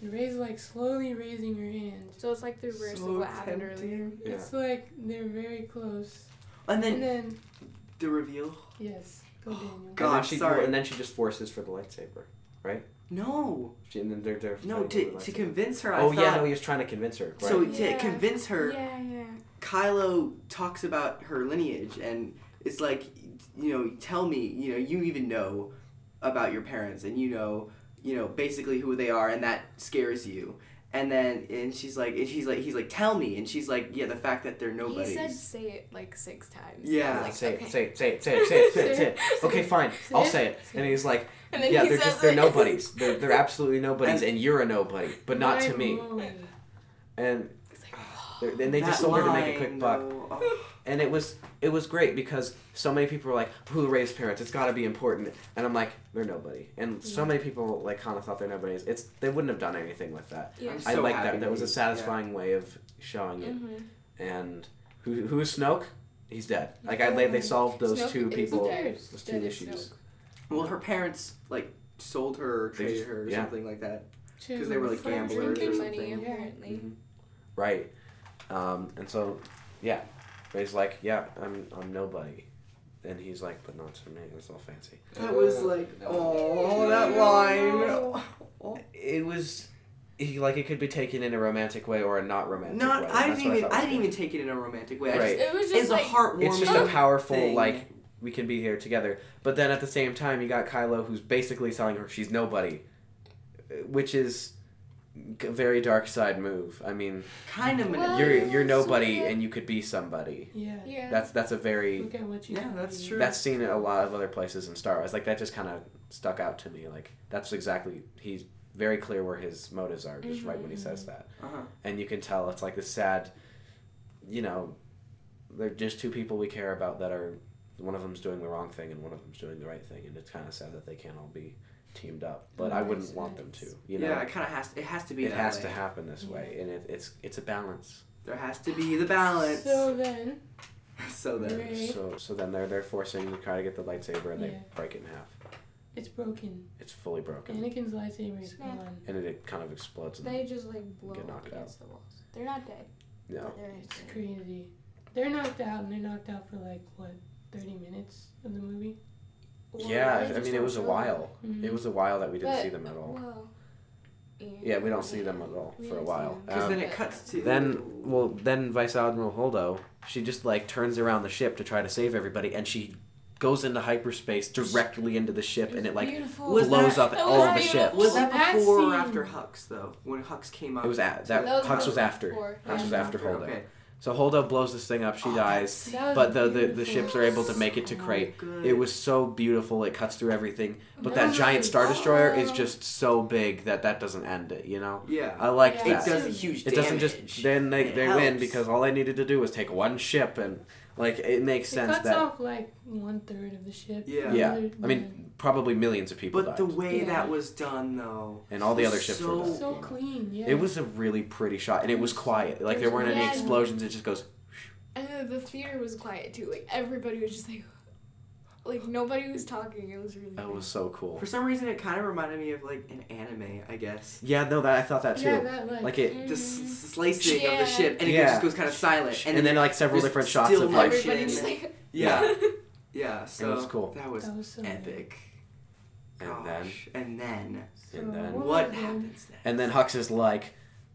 and Rey's like slowly raising her hand. So it's like the reverse So of what happened earlier. Yeah. It's like they're very close. And then And then, the reveal. yes, go Daniel. and then God, she sorry. and then she just forces for the lightsaber. Right? No, She, and then they're, they're no, to, the to convince her. I Oh thought, yeah, no, he was trying to convince her. Right. So to convince her, Yeah, yeah. Kylo talks about her lineage and it's like, you know, tell me, you know, you even know about your parents and you know, you know, basically who they are and that scares you. And then and she's like and she's like he's like tell me and she's like yeah the fact that they're nobodies. He said say it like six times. Yeah. Like, say, okay. it, say it, say it, say it, say it, say it, say it. Okay, fine, Say I'll say it. And he's like, And then yeah, he they're just they're it. nobodies. They're they're absolutely nobodies, and, you're a nobody, but not to me. Mind-blowing. And like, they're- then they That just sold her to make a quick buck, though, oh. and it was it was great because so many people were like, "Who raised parents? It's got to be important." And I'm like, "They're nobody." And so many people like kind of thought they're nobodies. It's they wouldn't have done anything with that. yeah. I'm I like that. That was a they- satisfying way of showing it. Mhm. And who who is Snoke? He's dead. Like I they, they solved those Snoke two people. dead. Those two Dead issues. Snoke. Well, her parents like sold her or traded just- her or yeah. something like that. because they were, like, gamblers or Drinking drinking. money, something. Yeah. apparently. Mhm. Right. Um, and so, yeah, Rey's like, yeah, I'm I'm nobody, and he's like, but not to me. It's all fancy. That was like oh that line. It was. He like it could be taken in a romantic way or a not romantic Not way. I didn't even thought I didn't even take it in a romantic way. I Right. just, It was it's just a like heartwarming. It's just a powerful thing. like we can be here together. But then at the same time, you got Kylo who's basically telling her she's nobody, which is a very dark side move. I mean, kind of Well, you're you're nobody sorta. and you could be somebody. Yeah. Yeah. That's that's a very Look at what you Yeah, can that's true. that's seen in a lot of other places in Star Wars. Like that just kind of stuck out to me. Like that's exactly he's very clear where his motives are just right when he says that, Uh-huh. and you can tell it's like this sad, you know, they're just two people we care about that are one of them's doing the wrong thing and one of them's doing the right thing, and it's kind of sad that they can't all be teamed up. But That I wouldn't want them to. You know, yeah, it kind of has. It has to be. it that has way. to happen this Yeah. way, and it, it's it's a balance. There has to be the balance. So then, So then, Rey- So so then they're they're forcing to try to get the lightsaber and they break it in half. it's broken. It's fully broken. Anakin's lightsaber is Snap. gone. and it, it kind of explodes. And They just like blow Get knocked against the walls. They're not dead. no, they're It's dead. crazy. They're knocked out, and they're knocked out for like what, thirty minutes of the movie. Well, yeah, they I mean it was a show while. Mhm. It was a while that we didn't But- see them at all. Well, Yeah, we don't see them at all We for a while. because Um, then it cuts to then well then Vice Admiral Holdo, she just like turns around the ship to try to save everybody, and she goes into hyperspace directly into the ship, and it like beautiful. Was blows that- up That all was of the ships. Was that That before or after Hux though? When Hux came up. It was at that, That was Hux was after. Before. Hux was Yeah. after Holdo. Okay. So Holdo blows this thing up. She Oh, dies. But the, the, the ships are able to make it to So Crait. good. It was so beautiful. It cuts through everything. But that giant Star Destroyer is Oh. just so big that that doesn't end it, you know? Yeah. I like Yeah. it that. does a huge It doesn't just then they, It they win because all I needed to do was take one ship and like it makes It sense cuts that off like one third of the ship. Yeah. yeah. Other I mean probably millions of people But died. the way Yeah. that was done, though, and all the other ships so, were than- so clean. Yeah. It was a really pretty shot and it was quiet. Like there weren't any Yeah. explosions. It just goes And the theater was quiet too. Like everybody was just like, like nobody was talking. It was really. that good. was so cool. For some reason, it kind of reminded me of like an anime, I guess. Yeah, no, that I thought that too. Yeah, that like. like it The Mhm. s- slicing of the ship, and it Yeah. just goes kind of silent, and, then like several different shots of like motion. everybody just like. yeah, yeah. So was cool. That was that was so good. epic. and then and then and then what happens next? and then Hux is like,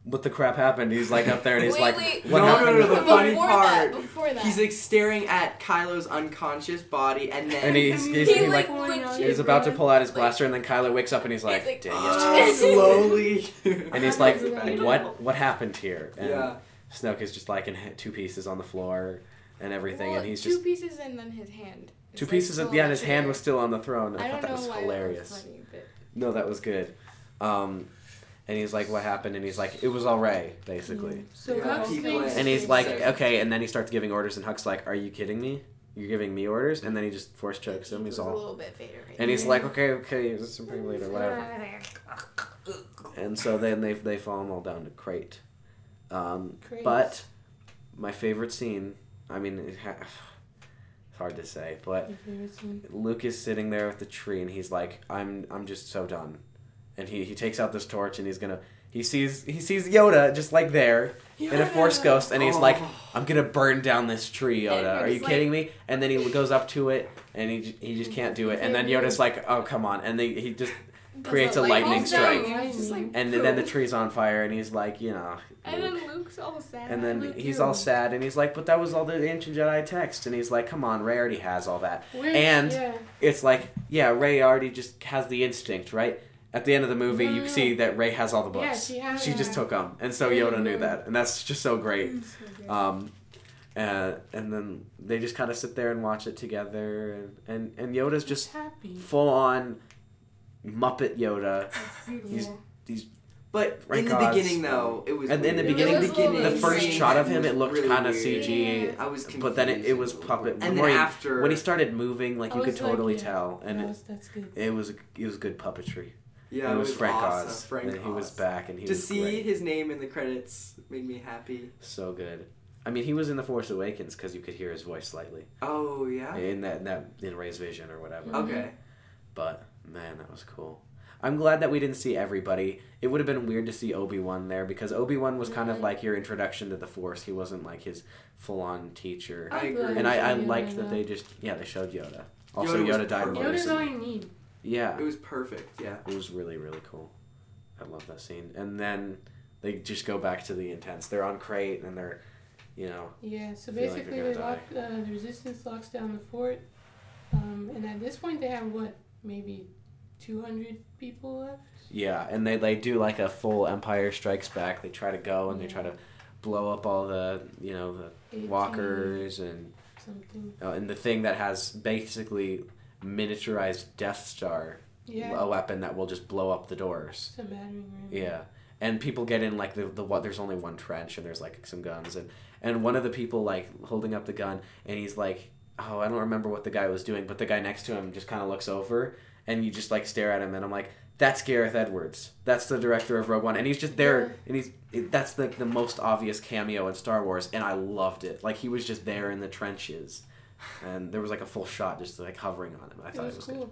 "What the crap happened?" He's like up there and he's Wait, like, wait. "What No, no, happened?" no, the before funny that, part, before that. He's like staring at Kylo's unconscious body, and then And he's, He, he's, he, like, like he's about to pull out his blaster and then Kylo wakes up and he's like, like, "Dang it!" slowly. And he's like, "What? What happened here?" And Yeah. Snoke is just like in two pieces on the floor and everything, well, and he's two just pieces and then his hand. two It's, like, pieces. Of, still yeah, and his hand was still on the throne. I, I thought that was hilarious. Was funny, but No, that was good. Um, and he's like, "What happened?" And he's like, "It was all Rey, basically." So Yeah, Hux he thinks- plays- And he's like, "Okay," and then he starts giving orders, and Huck's like, "Are you kidding me? You're giving me orders?" And then he just force chokes him. He's all a little bit Vader. Right and he's there. like, "Okay, okay, this is pretty later, whatever." And so then they they fall them all down to Crait. Um, Crates. but my favorite scene, I mean, it ha- it's hard to say, but Your favorite scene? Luke is sitting there with the tree, and he's like, "I'm I'm just so done," and he he takes out this torch, and he's gonna. He sees he sees Yoda just like there in a Force ghost, and he's Oh. like, "I'm gonna burn down this tree, Yoda. Are you like- kidding me?" And then he goes up to it, and he he just can't do it. And then Yoda's like, "Oh come on!" And they, he just creates a lightning strike. like, and then the tree's on fire, and he's like, you know, And Luke. then Luke's all sad. And then Luke, he's you- all sad, and he's like, "But that was all the ancient Jedi text." And he's like, "Come on, Rey already has all that." And- yeah, It's like, yeah, Rey already just has the instinct, right? At the end of the movie, No, you no, see that Rey has all the Yeah, books. she has she just took them, and so Yeah, Yoda knew that, and that's just so great. So. Um, uh, and then they just kind of sit there and watch it together, and and, and Yoda's just full on Muppet Yoda. Yeah. But Rank in the odds. beginning, though, it was. And in the weird. beginning, It was the first weird. shot of him, it looked really kind of weird. CG. Yeah. I was confused. But then it, it was puppet. And the then more he- after, when he started moving, like I you could was like, totally yeah, tell, and that it, was, that's good. it was it was good puppetry. Yeah, it was, Frank awesome. Oz. Frank and he was back, and he to was see great. his name in the credits made me happy. so good. I mean, he was in the Force Awakens because you could hear his voice slightly Oh yeah. in that in that in Rey's vision or whatever. Okay. Mm-hmm. But man, that was cool. I'm glad that we didn't see everybody. It would have been weird to see Obi Wan there because Obi Wan was kind of like your introduction to the Force. He wasn't like his full on teacher. I agree. And I, I liked Yoda, that they just yeah they showed Yoda. Also, Yoda Yoda, died Yoda's all recently. you need. Yeah, It was perfect. Yeah. it was really really cool. I love that scene. And then they just go back to the intense. They're on Crait and they're, you know, Yeah, so Feel like basically they're they gonna lock, uh, the resistance locks down the fort, um, and at this point they have what, maybe 200 people left? yeah. And they they do like a full Empire Strikes Back. They try to go and they try to blow up all the you know the walkers and Something. uh, and the thing that has basically miniaturized Death Star, Yeah, a weapon that will just blow up the doors. it's a battering ram. Yeah, and people get in like the the what? There's only one trench, and there's like some guns, and and one of the people like holding up the gun, and he's like, oh, I don't remember what the guy was doing, but the guy next to him just kind of looks over, and you just like stare at him, and I'm like. That's Gareth Edwards. That's the director of Rogue One, and he's just there, Yeah. and he's that's like the most obvious cameo in Star Wars, and I loved it. Like he was just there in the trenches, and there was like a full shot just like hovering on him. I It thought was, it was cool. good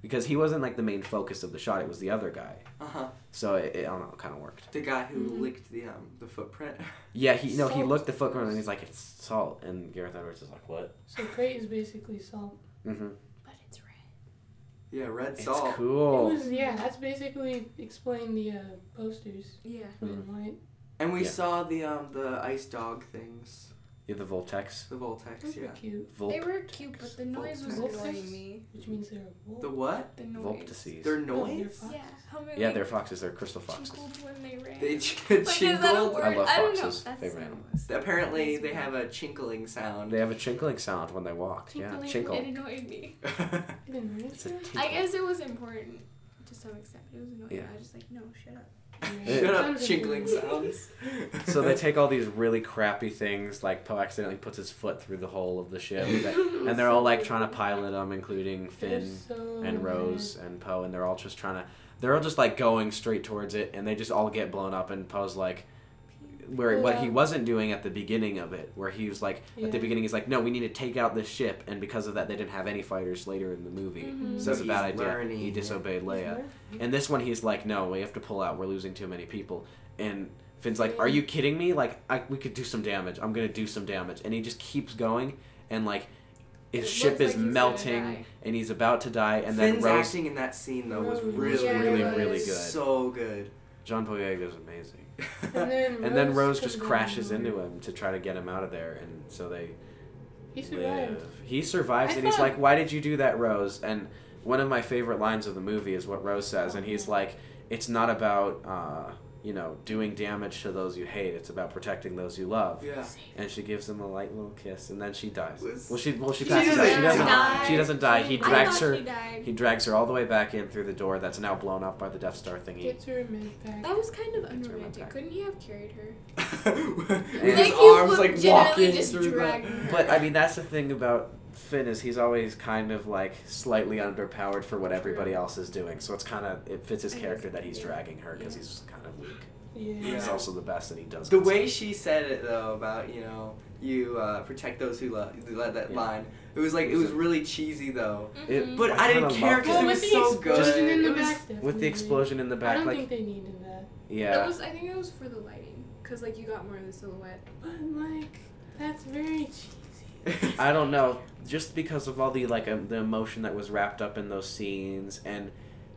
because he wasn't like the main focus of the shot; it was the other guy. Uh huh. So it, it I don't know, kind of worked. The guy who Mhm. licked the um the footprint. Yeah, he no, he Salt. looked the footprint and he's like, "It's salt," and Gareth Edwards is like, "What?" So Crait is basically salt. Mm-hmm. But it's red. yeah, red It's salt. cool. It was yeah. That's basically explain the uh, posters Yeah. red and white. And we Yeah. saw the um the ice dog things. Yeah, the Voltex. The Voltex, Those yeah. were cute. Volt- They were cute, but the noise was Voltex. annoying me. Which means they're wolf. The what? The noise. Voltices. Their No, they're noise? foxes. Yeah. How many, Yeah, they're foxes. They're crystal foxes. They chinkled when they ran. They ch- like, is that a chinkled. I love don't know. foxes. That's Favorite so- animal. Apparently, That's they have a chinkling sound. They have a chinkling sound when they walk. Yeah, Tinkling, chinkle. It annoyed me. I didn't It's a tinkle. I guess it was important to some extent. but It was annoying. Yeah. I was just like, no, shut up. Yeah. Shut up, chinkling sounds. So they take all these really crappy things, like Poe accidentally puts his foot through the hole of the ship, that- and they're all like trying to pilot them, including Finn so and bad. Rose and Poe, and they're all just trying to, they're all just like going straight towards it, and they just all get blown up, and Poe's like, where what he wasn't doing at the beginning of it, where he was like at the beginning, he's like, no, we need to take out this ship, and because of that, they didn't have any fighters later in the movie, Mhm. so So it's a bad he's idea. learning, he disobeyed He's Leia. And this one, he's like, no, we have to pull out. We're losing too many people. And Finn's like, are you kidding me? Like, I, we could do some damage. I'm gonna do some damage. And he just keeps going, and like, his It ship is like melting, and he's about to die. And then Finn's Rose, acting in that scene though was really, Yeah, really, it really good. So good. John Boyega is amazing. And then And then Rose just crashes into him to try to get him out of there, and so they He survived. live. He survives, I and he's like, "Why did you do that, Rose?" And one of my favorite lines of the movie is what Rose says, and he's like, "It's not about." Uh, you know, doing damage to those you hate. It's about protecting those you love. Yeah. And she gives him a light little kiss, and then she dies. Was- Well, she well she She out. She doesn't doesn't. die. She doesn't die. He drags her. He drags her all the way back in through the door that's now blown up by the Death Star thingy. Gets her a med pack. That was kind of It's unromantic. Couldn't he have carried her? With his you arms like walking just through drag the. her. But I mean, that's the thing about Finn is he's always kind of like slightly underpowered for what everybody else is doing. So it's kind of it fits his character that he's dragging her because he's kind of weak. yeah. He's Yeah. also the best, and he does. The it. way she said it though about you know you uh, protect those who love that Yeah. line, it was like It it was was really cheesy though. It- Mhm. But I I didn't care because it. it was so good. explosion in the was- back, with the explosion in the back, I don't like think they needed that. yeah, It was. I think it was for the lighting, cause like you got more of the silhouette. But like, that's very cheesy. I don't know, just because of all the like um, the emotion that was wrapped up in those scenes, and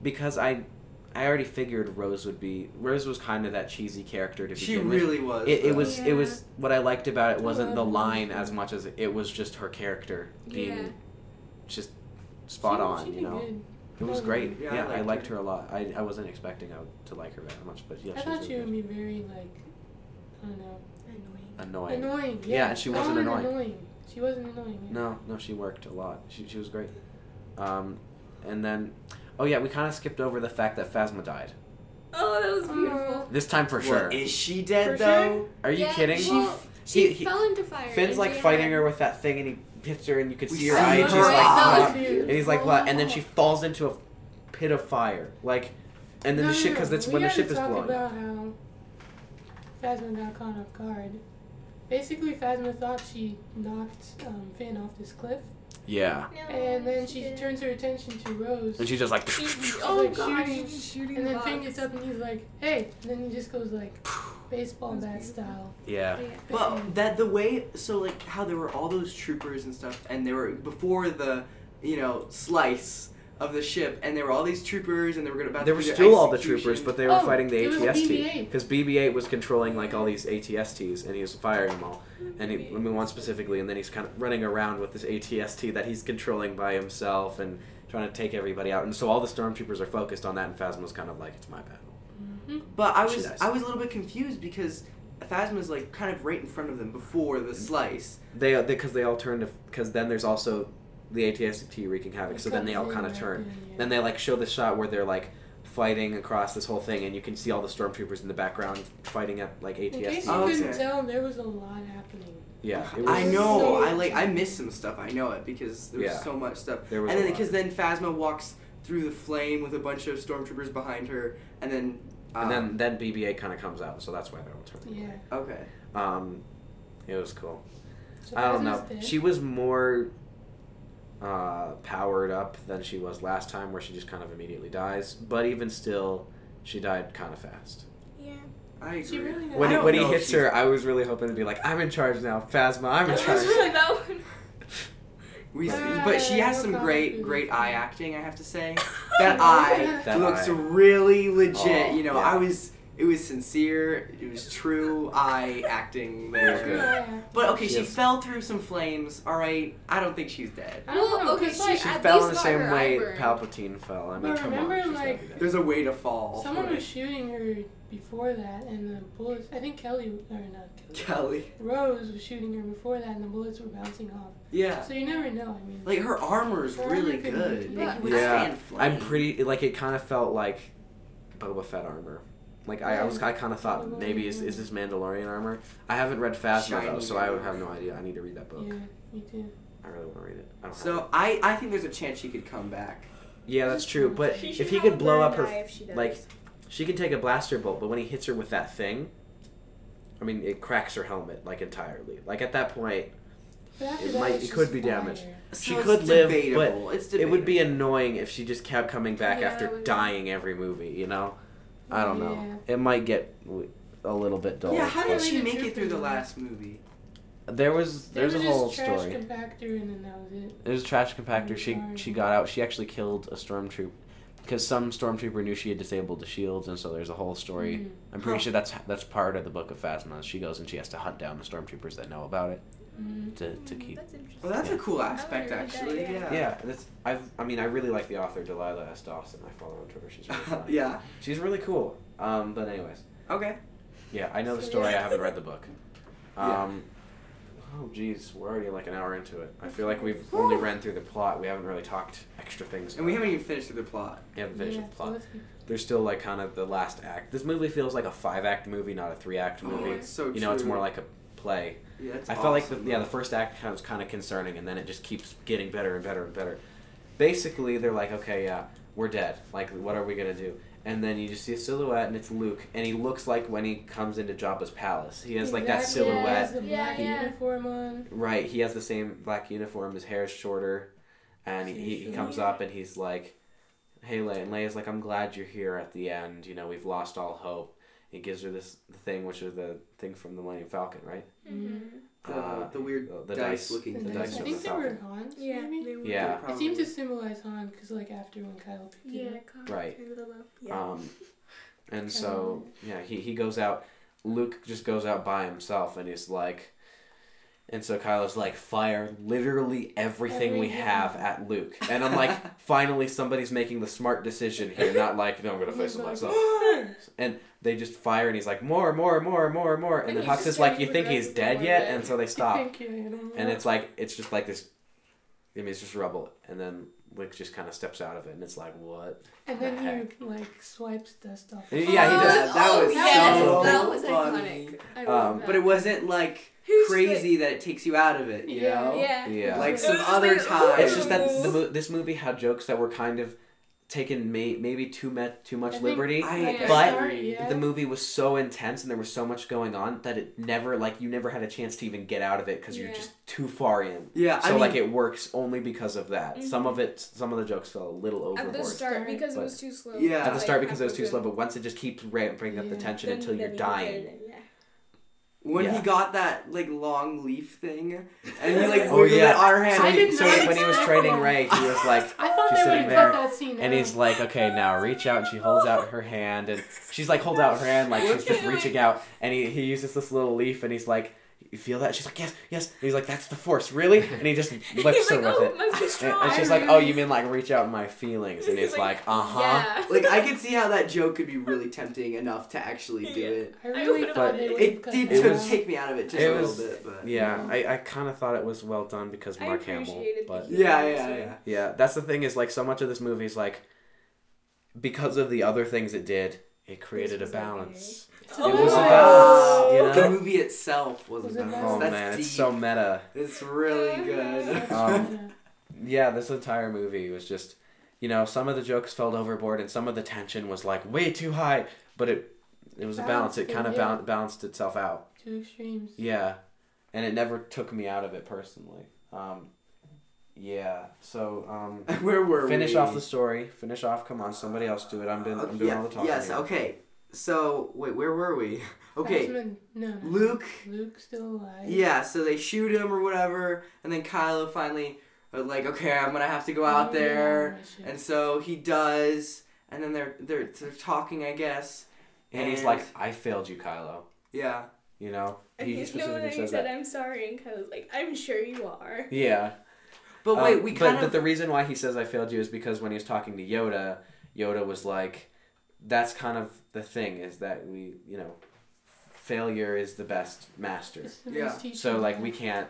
because I, I already figured Rose would be Rose was kind of that cheesy character to She begin with. really was. It, it though. was it was what I liked about it wasn't the line as much as it was just her character being Yeah. just spot She- on. she you did know, good. it was great. Yeah, I Yeah, I liked liked her. her a lot. I, I wasn't expecting I would, to like her that much, but yeah, I she thought she really would be very like, I don't know, Annoying. annoying. annoying. Yeah, Yeah, and she not wasn't even annoying. She wasn't annoying. yeah. No, no, she worked a lot. She she was great. Um, and then, oh yeah, we kind of skipped over the fact that Phasma died. Oh, that was Oh. beautiful. This time for Well, sure. Is she dead For though? Are you Yeah, kidding? Well, she he- he- fell into fire. Finn's and like she fighting had- her with that thing, and he hits her, and you could We see her see eye, and she's her like, eye. That was and he's like, "What?" And then Oh. she falls into a pit of fire, like, and then No, the ship no, because that's We when the gotta ship is talk blowing. about up. how Phasma got caught off guard. Basically, Phasma thought she knocked um, Finn off this cliff, Yeah, No, and then she didn't. turns her attention to Rose. and she's just like, She- She's oh like god, shooting, she's shooting and then box. Finn gets up and he's like, "Hey!" And then he just goes like, baseball That's bat beautiful. style. yeah, Yeah. Well, that the way so like how there were all those troopers and stuff, and they were before the you know slice of the ship, and there were all these troopers, and they were gonna about There were still all the troopers, but they were Oh, fighting the ATST because BB-8 was controlling like all these ATSTs, and he was firing them all. And he, I mean, one specifically, and then he's kind of running around with this ATST that he's controlling by himself and trying to take everybody out. And so all the stormtroopers are focused on that, and Phasma's kind of like, "It's my battle." hmm But I was. I was a little bit confused because Phasma's like kind of right in front of them before the slice. They because they, all turn to because then there's also the ATST wreaking havoc. So then they all kind of turn. then, yeah. Then they like show the shot where they're like fighting across this whole thing, and you can see all the stormtroopers in the background fighting at like In case you Oh, couldn't okay. tell, there was a lot happening. Yeah, it was, I know. so- I like. I missed some stuff. I know it because there was Yeah. so much stuff. There was and then because then Phasma walks through the flame with a bunch of stormtroopers behind her, and then. And um, then then BB-8 kind of comes out, so that's why they're all turning. Yeah. Okay. Um, it was cool. So I don't know. dead. She was more uh, powered up than she was last time, where she just kind of immediately dies. But even still, she died kind of fast. Yeah. I agree. She really When I he, when he hits she's- her, I was really hoping to be like, "I'm in charge now, Phasma. I'm in charge." that one. We, Uh, but she has some great, great eye acting. I have to say that eye That looks eye. really legit. Oh, you know, yeah. I was. It was sincere. It was true eye acting there. Good. Yeah. But okay, she Yes. fell through some flames. All right, I don't think she's dead. I don't Well, know, okay, 'cause, she- like, She At fell least in the got same her way eye. Palpatine fell. I mean, But come remember, on. she's like, gotta be. There's a way to fall. someone was shooting her before that, and the bullets. I think Kelly or not Kelly. Kelly. Rose was shooting her before that, and the bullets were bouncing off. Yeah. So you never know. I mean, Like her armor's Her really armor could good. be- It can Yeah, withstand I'm pretty like it kind of felt like Boba Fett armor. Like I, I was, I kind of thought maybe is, is this Mandalorian armor? I haven't read Phasma though, so I would have no idea. I need to read that book. yeah, me too. I really want to read it. I don't have So. I, I think there's a chance she could come back. yeah, that's true. But if he could blow up her, if she does. like she could take a blaster bolt, but when he hits her with that thing, I mean, it cracks her helmet like entirely. Like at that point, But It might- it could be damaged. fire. She So it's could live, debatable. it's it would be annoying if she just kept coming back Yeah, after it would be. dying every movie. You know, I don't know. Yeah. It might get a little bit dull. Yeah, how did like she the make it through the last movie? There was There there's a was whole just trash story. compactor, and then that was it. It was a trash compactor. She Sorry. she got out. She actually killed a stormtrooper because some stormtrooper knew she had disabled the shields, and so there's a whole story. Mhm. I'm pretty Huh. sure that's that's part of the book of Phasma. She goes and she has to hunt down the stormtroopers that know about it Mhm. to, to keep. That's interesting. Well, that's Yeah. a cool aspect, wouldn't that, actually. yeah. Yeah. Yeah, that's I've I mean I really like the author Delilah S. Dawson. I follow on Twitter. She's really funny. yeah. She's really cool. Um, but anyways, Okay. yeah, I know the story. yeah. I haven't read the book. Yeah. Um, oh geez, we're already like an hour into it. I feel like we've only ran through the plot. We haven't really talked extra things. And we haven't even finished with the plot. We haven't finished Yeah, the plot. There's still like kind of the last act. This movie feels like a five act movie, not a three act Oh, movie. it's so you know, it's more like a play. Yeah, it's I felt like the, yeah the first act kind of was kind of concerning, and then it just keeps getting better and better and better. Basically, they're like, okay, yeah, we're dead. Like, what are we gonna do? And then you just see a silhouette, and it's Luke, and he looks like when he comes into Jabba's palace. He has like that Exactly, He silhouette. has the black yeah. uniform on. Right, he has the same black uniform. His hair is shorter, and he, he, he comes up and he's like, "Hey, Leia." And Leia's like, "I'm glad you're here at the end. You know, we've lost all hope." He gives her this thing, which is the thing from the Millennium Falcon, right? Mm-hmm. The, Uh, the weird the- the dice, dice- looking The the thing. dice dice. I think the they were Falcon. Han's, Yeah, maybe? they were. Yeah. It seemed to symbolize Han, because like after when Kyle picked Yeah, it up. Right. kind of the low. Yeah. Um, and so yeah, he he goes out. Luke just goes out by himself, and he's like, and so Kylo's like, fire literally everything we Everything. have at Luke, and I'm like, finally somebody's making the smart decision here, not like, no, I'm gonna face it myself. And they just fire, and he's like, more, more, more, more, more, and, And then he's Hux just is like, you think he's dead yet? And so they stop, Thank you. I don't and it's like, it's just like this. I mean, it's just rubble, and then Luke just kind of steps out of it, and it's like, what? And then the he like swipes dust off. Yeah, he does. That Oh, was yes, so that was funny. iconic. I love Um, that. But it wasn't like Who's crazy that it takes you out of it, you Yeah. know? Yeah. Yeah. Like some other like, times. It's just that the mo- this movie had jokes that were kind of taken may- maybe too met too much I think- liberty. I But Start, yeah. The movie was so intense and there was so much going on that it never like you never had a chance to even get out of it because you're just too far in. Yeah, So I mean, like it works only because of that. Some Mhm. of it, some of the jokes fell a little over. At overboard. the start because But- it was too slow. Yeah. At the Like, start because it was too slow, but once it just keeps ramping up the tension Then- until then you're you get dying. It, yeah. when Yeah. he got that like long leaf thing, and he like Oh, yeah. it on her hand. So, he, so not when he was training. Rey, he was like, I thought she's they sitting have there, that scene And out. he's like, okay, now reach out. And she holds out her hand, and she's like, holds out her hand like she's just reaching out. And he, he uses this little leaf, and he's like, you feel that? She's like, yes, yes. And he's like, that's the force, really? And he just He's whips her like, with oh, it. must And, and she's like, oh, you mean like reach out my feelings? And he's He's like, like, uh huh. Yeah. Like I could see how that joke could be really tempting enough to actually do Yeah. it. I I really would've thought it. would It cut did that to take me out of it just It a little bit, but Yeah, I, I kind of thought it was well done because I Mark Hamill. appreciated But yeah, yeah, yeah. yeah, that's the thing is like so much of this movie is like because of the other things it did, it created a was okay. balance. Oh, It was a nice. balance, you know? The movie itself was, Was a it balance. Oh That's man, deep. it's so meta. It's really good. Um, Yeah, this entire movie was just, you know, some of the jokes fell overboard and some of the tension was like way too high, but it it was a balance. It it, kind of yeah. bal- balanced itself out. Two extremes. Yeah, and it never took me out of it personally. Um, yeah, so um, Where were finish we? off the story. Finish off. Come on, somebody else do it. I'm doing. I'm doing yeah, all the talking. Yes, here. okay. So, wait, where were we? Okay, Phasma- no, no. Luke. Luke's still alive. Yeah, so they shoot him or whatever, and then Kylo finally, uh, like, okay, I'm gonna have to go out Oh, there, yeah, and so he does, and then they're they're they're talking, I guess, and he's like, "I failed you, Kylo." Yeah. You know, And he he's no, specifically and he says said, that. "I'm sorry," and Kylo's like, "I'm sure you are." Yeah. But Um, wait, we but, kind but of. the reason why he says I failed you is because when he was talking to Yoda, Yoda was like, "That's kind of the thing is that we, you know, failure is the best master. It's the Yeah. best teacher So like we can't,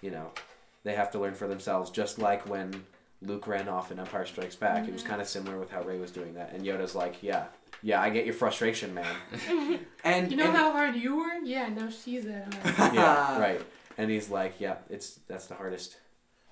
you know, they have to learn for themselves. Just like when Luke ran off in Empire Strikes Back, it was Mhm. kind of similar with how Rey was doing that, and Yoda's like, "Yeah, yeah, I get your frustration, man. and You know and, how hard you were? Yeah, now she's that hard. yeah, right." And he's like, "Yeah, it's that's the hardest."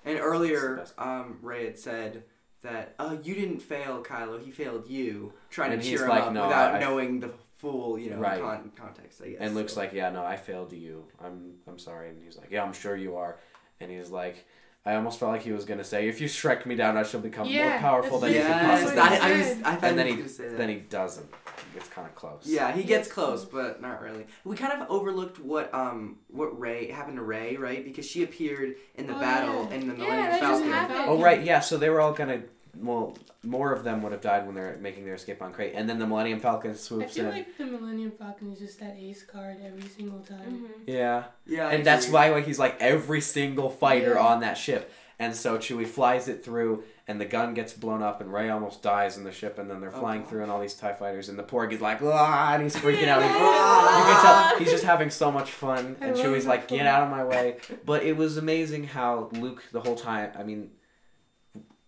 And earlier, um, Rey had said that, "Oh, you didn't fail, Kylo. He failed you." Trying And to cheer him like, up "No, without I- I- knowing the full, you know, Right. con- context. I guess. And Luke's so. like, "Yeah, no, I failed you. I'm I'm sorry." And he's like, "Yeah, I'm sure you are." And he's like, I almost felt like he was gonna say, "If you strike me down, I shall become more powerful than that's you could yes, what possibly." he I, I, was, I and then he he was gonna say that. then he doesn't. He gets kind of close. Yeah, he gets Yes. close, but not really. We kind of overlooked what um what Rey happened to Rey, right? Because she appeared in the Oh, battle yeah. in the Millennium that just Falcon. happened. Oh right, yeah. So they were all gonna. Well, more of them would have died when they're making their escape on Crait, and then the Millennium Falcon swoops in. I swoops feel in. like the Millennium Falcon is just that ace card every single time. Mhm. yeah, Yeah, I and that's agree. why like, he's like every single fighter Yeah. on that ship. And so Chewie flies it through, and the gun gets blown up, and Rey almost dies in the ship, and then they're Oh, flying gosh. through, and all these Tie fighters, and the Porg is like, ah, and he's freaking out. He- Ah. you can tell he's just having so much fun, and Chewie's the like, "Get out of my way!" But it was amazing how Luke the whole time. I mean,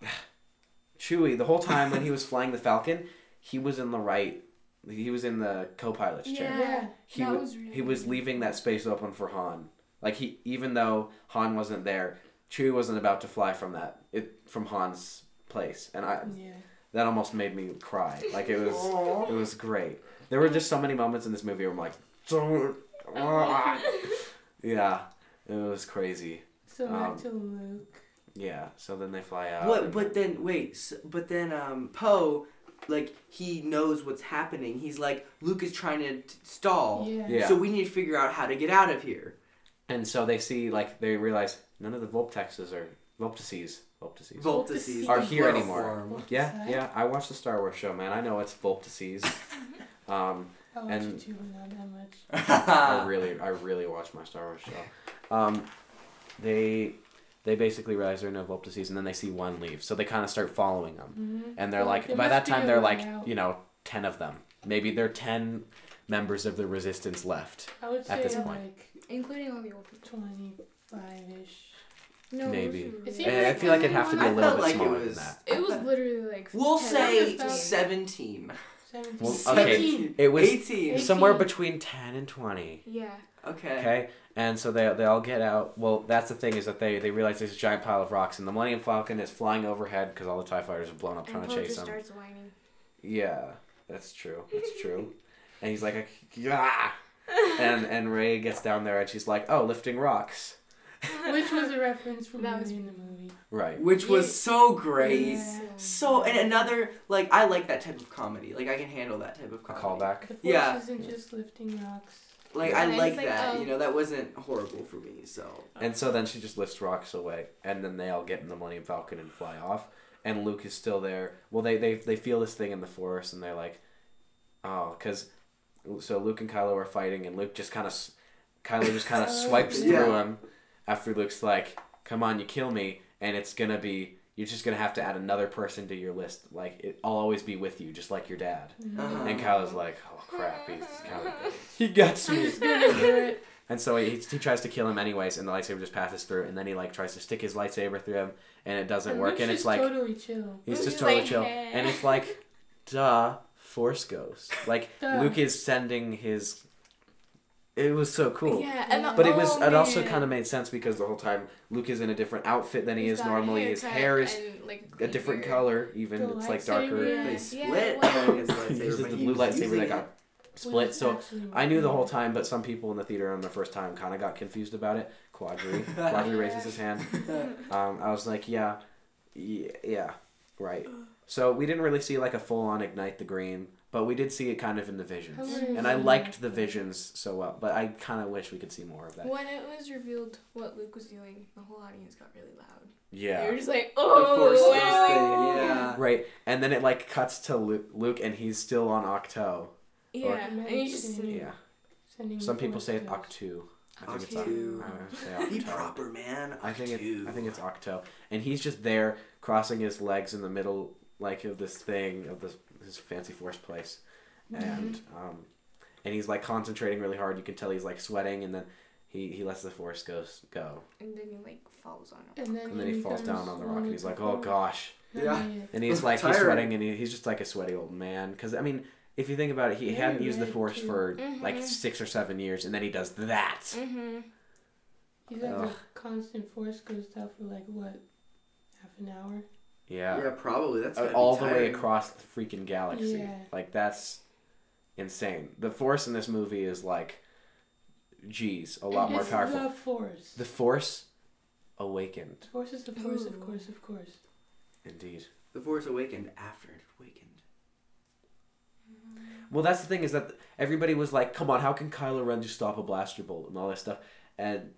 Chewie the whole time when he was flying the Falcon, he was in the right. He was in the co-pilot's chair. Yeah. He that was really he was leaving that space open for Han. Like he, even though Han wasn't there, Chewie wasn't about to fly from that it from Han's place, and I Yeah. that almost made me cry. Like it was Aw. it was great. There were just so many moments in this movie where I'm like, don't. ah." yeah, it was crazy. So back Um, to Luke. Yeah. So then they fly out. What? But then wait. s but then um Poe, like he knows what's happening. He's like Luke is trying to t- stall. Yeah. Yeah. So we need to figure out how to get out of here. And so they see like they realize none of the Vulptexes or Vulptices Vulptices Voltices Are here plural anymore. form. Yeah, yeah. I watched the Star Wars show, man. I know it's Vulptices. um, I watch and- it too, but not that much. I really, I really watch my Star Wars show. Um, they, they basically realize there are no Vulptices, and then they see one leave, so they kind of start following them, Mm-hmm. and they're like, There by that time, they're like, out. you know, ten of them. Maybe there are ten members of the Resistance left. I would at this point. like including all the old people. 25-ish. No, Maybe. It was, It really- seems And I feel like it'd have to be a I little felt bit like it smaller was- than that. it was literally like. We'll 10 say Seven. seventeen. 17. Well, okay. 18. It was Eighteen. somewhere Eighteen. between ten and twenty. Yeah. Okay. Okay, and so they they all get out. Well, that's the thing is that they they realize there's a giant pile of rocks, and the Millennium Falcon is flying overhead because all the Tie fighters are blown up trying and to Poe chase just them. starts whining. Yeah, that's true. That's true. and he's like, yeah. And and Rey gets down there and she's like, oh, lifting rocks. Which was a reference from That was- in the movie. Right. Which was Yeah. so great. Yeah. So and another like I like that type of comedy. Like I can handle that type of A comedy. callback. The force Yeah. isn't just lifting rocks. Like Yeah. I like it's like, that. um, you know that wasn't horrible for me. So And so then she just lifts rocks away, and then they all get in the Millennium Falcon and fly off. And Luke is still there. Well, they they they feel this thing in the forest, and they're like, oh, because so Luke and Kylo are fighting, and Luke just kind of, Kylo just kind of swipes through Yeah. him. After Luke's like, "Come on, you kill me," and it's gonna be you're just gonna have to add another person to your list. Like it, I'll always be with you, just like your dad. uh-huh. And Kylo's like, "Oh crap, he's kind of he gets me." just gonna do it. And so he, he tries to kill him anyways, and the lightsaber just passes through. And then he like tries to stick his lightsaber through him, and it doesn't And work. Luke's And it's just like totally chill. he's He's just totally like, chill. "Eh." And it's like, duh, Force Ghost. Like Duh. Luke is sending his. It was so cool. Yeah, and the, But it was. oh, it also kind of made sense because the whole time Luke is in a different outfit than he He's is got a normally. His hair is and, like, a different color. Even The it's like darker. Yeah. they Yeah, split. well- his He uses the blue was lightsaber using that it. got split. So I knew the whole time, but some people in the theater on the first time kind of got confused about it. Quadri, Quadri raises his hand. Um, I was like, yeah, yeah, yeah, right. So we didn't really see like a full on ignite the green, but we did see it kind of in the visions, I and I liked liked the visions so well. But I kind of wish we could see more of that. When it was revealed what Luke was doing, the whole audience got really loud. They Yeah. were just like, oh, wow." thing. Yeah. Right, and then it like cuts to Luke, Luke, and he's still on Octo, Yeah, and you just Medicine. Yeah. Sending Some people say it's ghost. Octu. I think it's Octu. Oc- I say Be Octo. proper, man. I think it's Octu. I think it's Octo, and he's just there crossing his legs in the middle, like of this thing of this this fancy force place, and um, and he's like concentrating really hard. You can tell he's like sweating, and then he he lets the force ghost go, and then he like falls on him. And then, and then he falls down on the rock, and he's like, oh gosh, Yeah. and he's like he's Tired. sweating, and he, he's just like a sweaty old man. Because I mean. If you think about it, he Very hadn't used the force too. for like Mhm. six or seven years, and then he does that. Mm-hmm. He's had Ugh. the constant force ghost out for like what, half an hour? Yeah. Yeah, probably. That's Uh, gotta be all the way across the freaking galaxy. Yeah. Like that's insane. The Force in this movie is like, geez, a lot more powerful. The force. The Force awakened, force is the force, of course, of course. indeed. The Force awakened after it awakened. Well, that's the thing is that everybody was like, "Come on, how can Kylo Ren just stop a blaster bolt and all that stuff?" And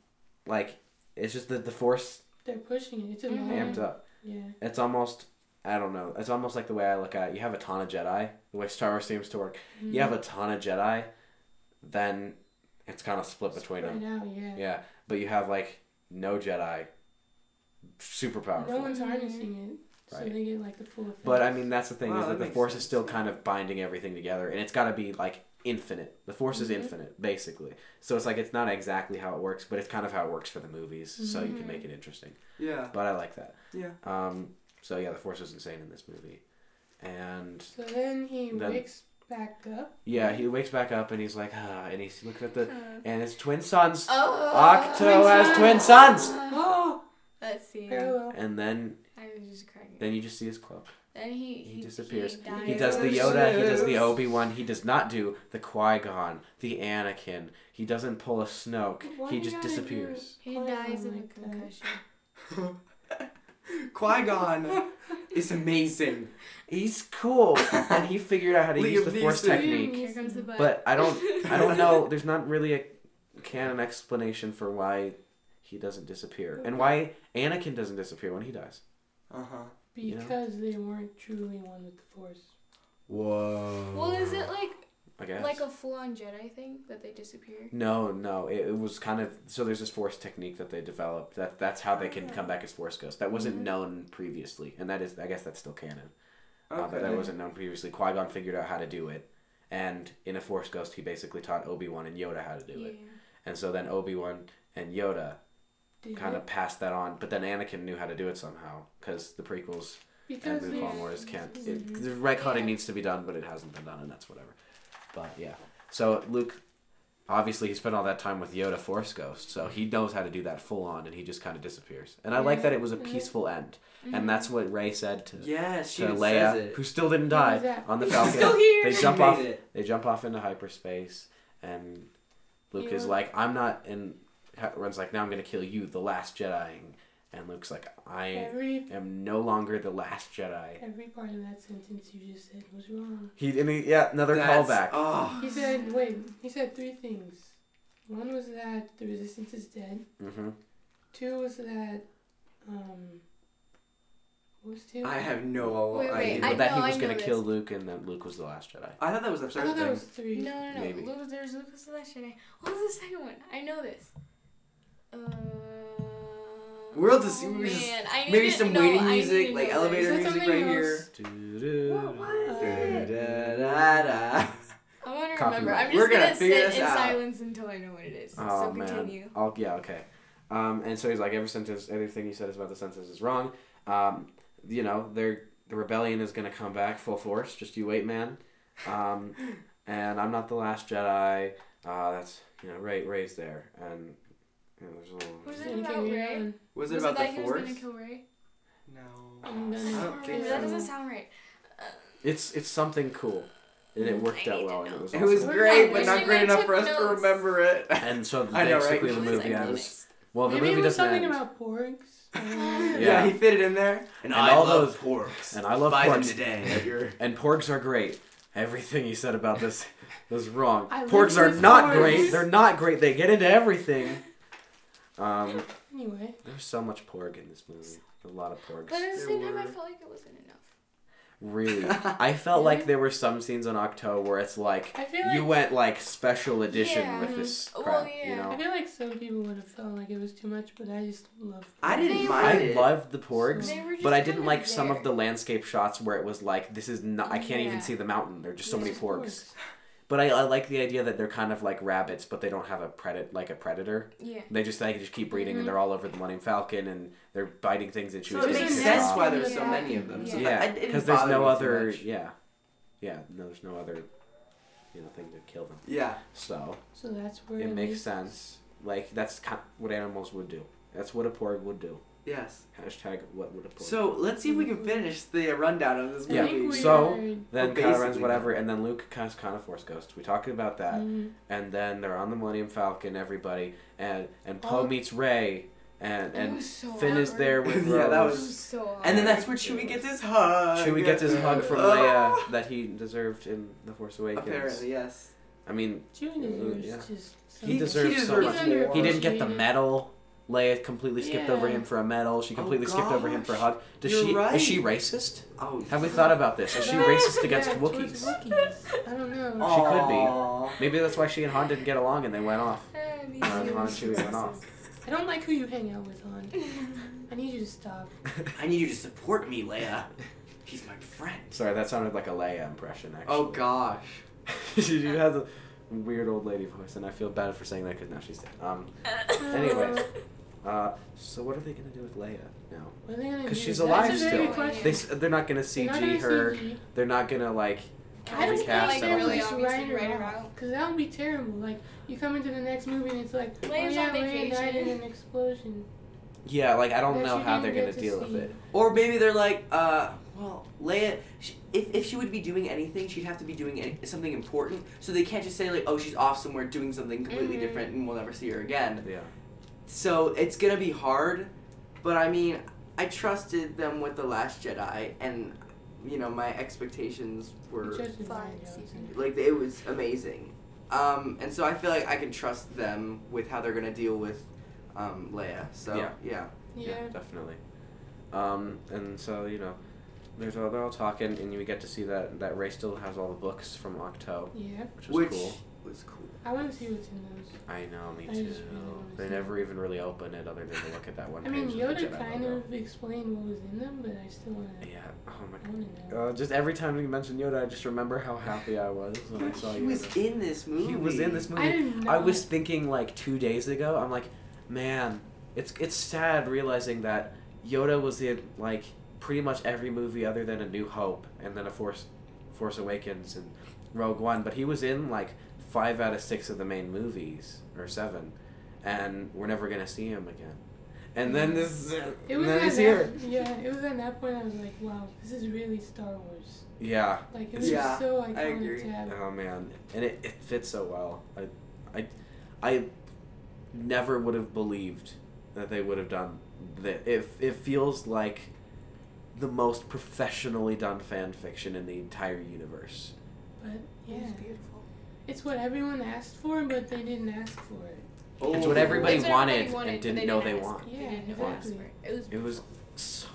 like, it's just that the Force They're pushing it. It's a Mhm. amped up. Yeah. It's almost. I don't know. It's almost like the way I look at it. You have a ton of Jedi, the way Star Wars seems to work. You have a mm-hmm. ton of Jedi, then it's kind of split between them. Right now, yeah. Yeah, but you have like no Jedi, super powerful. No one's harnessing mm-hmm. it, so they get like the full effect. But I mean, that's the thing Wow, is that, that the Force sense. is still kind of binding everything together, and it's got to be like infinite. The Force is Mhm. infinite, basically. So it's like it's not exactly how it works, but it's kind of how it works for the movies, so you can make it interesting. Yeah. But I like that. Yeah. Um, so yeah, the Force is insane in this movie, and So then he Then- wakes back up. yeah, he wakes back up and he's like, ah, and he's looking at the and his twin sons. Oh, Octo has twin sons, Oh, Let's see. and then I was just cracking. then you just see his cloak. Then he He disappears. He, He does the Yoda, he does the. Obi Wan, he does not do the Qui Gon, the Anakin. He doesn't pull a Snoke. Why he just gotta disappears. He Qui-Gon dies of a concussion. Qui Gon is amazing. He's cool, and he figured out how to Liam use the Force Neeson. technique. Here comes the. But I don't, I don't know. There's not really a canon explanation for why he doesn't disappear, and why Anakin doesn't disappear when he dies. Uh huh. You know? Because they weren't truly one with the force. Whoa. well, is it like I guess. like a full-on Jedi thing that they disappear? No, no. It, it was kind of so. There's this force technique that they developed. That that's how they can come back as force ghosts. That wasn't Mhm. known previously, and that is, I guess, that's still canon. Uh, Okay. but that wasn't known previously. Qui Gon figured out how to do it, and in a force ghost, he basically taught Obi Wan and Yoda how to do yeah. it. And so then Obi Wan and Yoda Did kind of passed that on. But then Anakin knew how to do it somehow because the prequels because and the they- Clone Wars can't. It, the retconning Yeah. needs to be done, but it hasn't been done, and that's whatever. But yeah, so Luke, obviously, he spent all that time with Yoda Force Ghost, so he knows how to do that full on, and he just kind of disappears. And I like that it was a peaceful end, and mm-hmm. that's what Rey said to Yes, she to Leia, says it. who still didn't die was on the Falcon. still here. They jump off. it. They jump off into hyperspace, and Luke is like, "I'm not." And Ren's like, "Now I'm gonna kill you, the last Jedi." And Luke's like, "I Every am no longer the last Jedi." every part of that sentence you just said was wrong. He, and he yeah, another That's- callback. Oh. He said, wait, he said three things. One was that the resistance is dead. Mm-hmm. Two was that, um, what was two? I have no Wait, wait, idea. I that he was gonna kill. Luke, and that Luke was the last Jedi. I thought that was the I third thought that thing. was three. No, no, no. Maybe. Luke, there's Lucas the Last Jedi. What was the second one? I know this. Uh, We'll just- oh, just- Maybe some no, waiting music, like elevator. Is music right else? here. What was it? I want to Copyright. remember. I'm just We're gonna gonna, figure sit in out. silence until I know what it is. Oh so man. continue. I'll, yeah, okay. Um, and so he's like, every sentence, everything he said is about the census is wrong. Um, you know, they're the rebellion is gonna come back full force. Just you wait, man. Um, and I'm not the last Jedi. Uh, that's you know, Rey Rey's there, and you know, there's a little. Was it about Rey? on. Was Was it about that the he was force? gonna kill Rey? No. I'm gonna I don't kill think that doesn't sound right. It's it's something cool, and it worked out well. And it was, It was great, but not great enough for us to remember it. And so I know, right? basically the What was movie I ends. doing? Well, the Maybe movie it was doesn't something end. about porgs. Yeah. Yeah, he fit it in there. And, And I all love those- porgs. and I love Buy them porgs. today And porgs are great. Everything you said about this was wrong. I porgs are not porgs. great. They're not great. They get into everything. Um, Anyway, there's so much porg in this movie. A lot of porgs. But at the There same time, I felt like it wasn't enough. really. I felt like there were some scenes on Octo where it's like I feel you went like special edition Yeah. with this Well, crap. yeah. You I feel like some people would have felt like it was too much, but I just love. I didn't They mind I it. loved the porgs, They were just but I didn't of like some of the landscape shots where it was like this is not. I can't even see the mountain. There're just so many Just porgs. But I, I like the idea that they're kind of like rabbits, but they don't have a predat like a predator. Yeah. They just they just keep breeding, Mhm. and they're all over the Millennium Falcon, and they're biting things and So choosing. it makes sense why there's the so many of them. So Yeah. that- Yeah, it didn't because there's no other. Yeah, yeah. No, there's no other. You know, thing to kill them. Yeah. So So that's where it makes leads- sense. Like that's kind of what animals would do. That's what a porg would do. Yes. Hashtag what would a porg. So let's see if we can finish the uh, rundown of this I Yeah, think movie. we so- are- then Well, Kylo Ren's basically, whatever, and then Luke kind of, kind of Force Ghost. We talked about that, Mhm. and then they're on the Millennium Falcon. Everybody and and Poe Oh. meets Rey, and It and was so Finn is awkward. there with Yeah, that Rose. Was so hard. and then that's where Chewie gets his hug. Chewie gets his hug from Oh. Leia that he deserved in The Force Awakens. Apparently, yes. I mean, Chewie deserves yeah. just. he, He- deserves he so deserves much more. more. He didn't get the medal. Leia completely skipped over him for a medal. She Oh, completely skipped over him for a hug. Does You're she right. is she racist? Oh. Have we thought about this? Is she racist against yeah, Wookiees? Wookiees. I don't know. She could be. Maybe that's why she and Han didn't get along and they went off. These Uh, Han and Chewie went off. I don't like who you hang out with, Han. I need you to stop. I need you to support me, Leia. He's my friend. Sorry, that sounded like a Leia impression. Actually. Oh gosh. she has a weird old lady voice, and I feel bad for saying that because now she's dead. Um. Anyways. Uh, so what are they gonna do with Leia now? What are they gonna do? 'Cause she's That's alive a very good still. question. They s- they're not gonna They're not CG gonna her. CG. They're not gonna like. I don't recast think her. they really just obviously write her write her off. out. Cause that would be terrible. Like you come into the next movie and it's like, oh Leia's yeah, on Leia died in an explosion. Yeah, like I don't that know how they're gonna to deal with it. Or maybe they're like, uh, well, Leia. Sh if if she would be doing anything, she'd have to be doing any, something important. So they can't just say like, oh, she's off somewhere doing something completely Mm-hmm. Mhm. different, and we'll never see her again. Yeah. So it's gonna be hard, but I mean, I trusted them with the Last Jedi, and you know my expectations were Just Fine, like it was amazing, um, and so I feel like I can trust them with how they're gonna deal with um, Leia. So Yeah. yeah, Yeah. definitely. Um, and so you know, there's all they're all talking, and you get to see that that Rey still has all the books from Octo, Yeah. which was which cool. was cool. I want to see what's in those. I know, me I too. really they see never even really open it, other than to look at that one I page. mean, with Yoda the Jedi kind logo. of explained what was in them, but I still want to. Yeah. Oh my I want to know. Uh, just every time you mention Yoda, I just remember how happy I was when I saw he Yoda. was in this movie. He was in this movie. I didn't know. I was thinking like two days ago. I'm like, man, it's it's sad realizing that Yoda was in like pretty much every movie other than A New Hope and then a Force Force Awakens and Rogue One, but he was in like five out of six of the main movies or seven, and we're never gonna see him again. And then this, It was then at he's that, here. Yeah, it was at that point I was like, wow, this is really Star Wars. Yeah. Like it was Yeah, so I iconic agree. to have. Oh man, and it, it fits so well. I, I, I never would have believed that they would have done that. It it feels like the most professionally done fan fiction in the entire universe. But It yeah, was beautiful. It's what everyone asked for, but they didn't ask for it. Oh. It's what everybody It's what wanted, everybody wanted, and but didn't they know didn't they ask. want. Yeah, They exactly. it. It was It was so.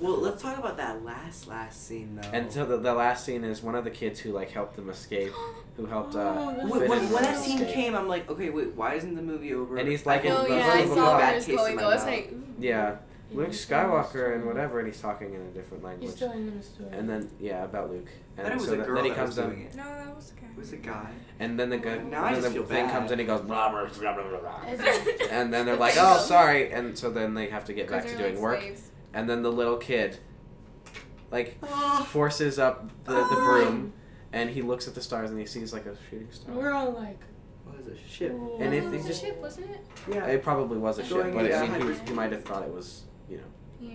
Well, let's talk about that last last scene though. And so the, the last scene is one of the kids who like helped them escape, who helped. Uh, Oh, that's when, when, and when Rey that scene escape. came, I'm like, okay, wait, why isn't the movie over? And he's like I in Oh the yeah, it's I like a saw bad where it's taste in going my though. I was like, ooh. Yeah, Yeah, Luke he's telling a Skywalker and whatever, and he's talking in a different He's language. telling them a story. And then yeah, about Luke. And thought it was so a girl then he that comes was doing it. No, that was the guy. It was a guy. and then the guy, Now I then just the feel thing bad. comes in, he goes blah blah blah blah blah, blah. And then they're like, oh sorry, and so then they have to get back to doing they're, work, slaves. and then the little kid, like, Oh. forces up the the Oh. broom, and he looks at the stars and he sees like a shooting star. We're all like, What is a ship? And if it they was a just- ship, wasn't it? Yeah. It probably was a ship, Going but into I mean, he, hyperspace. he might have thought it was, you know, Yeah.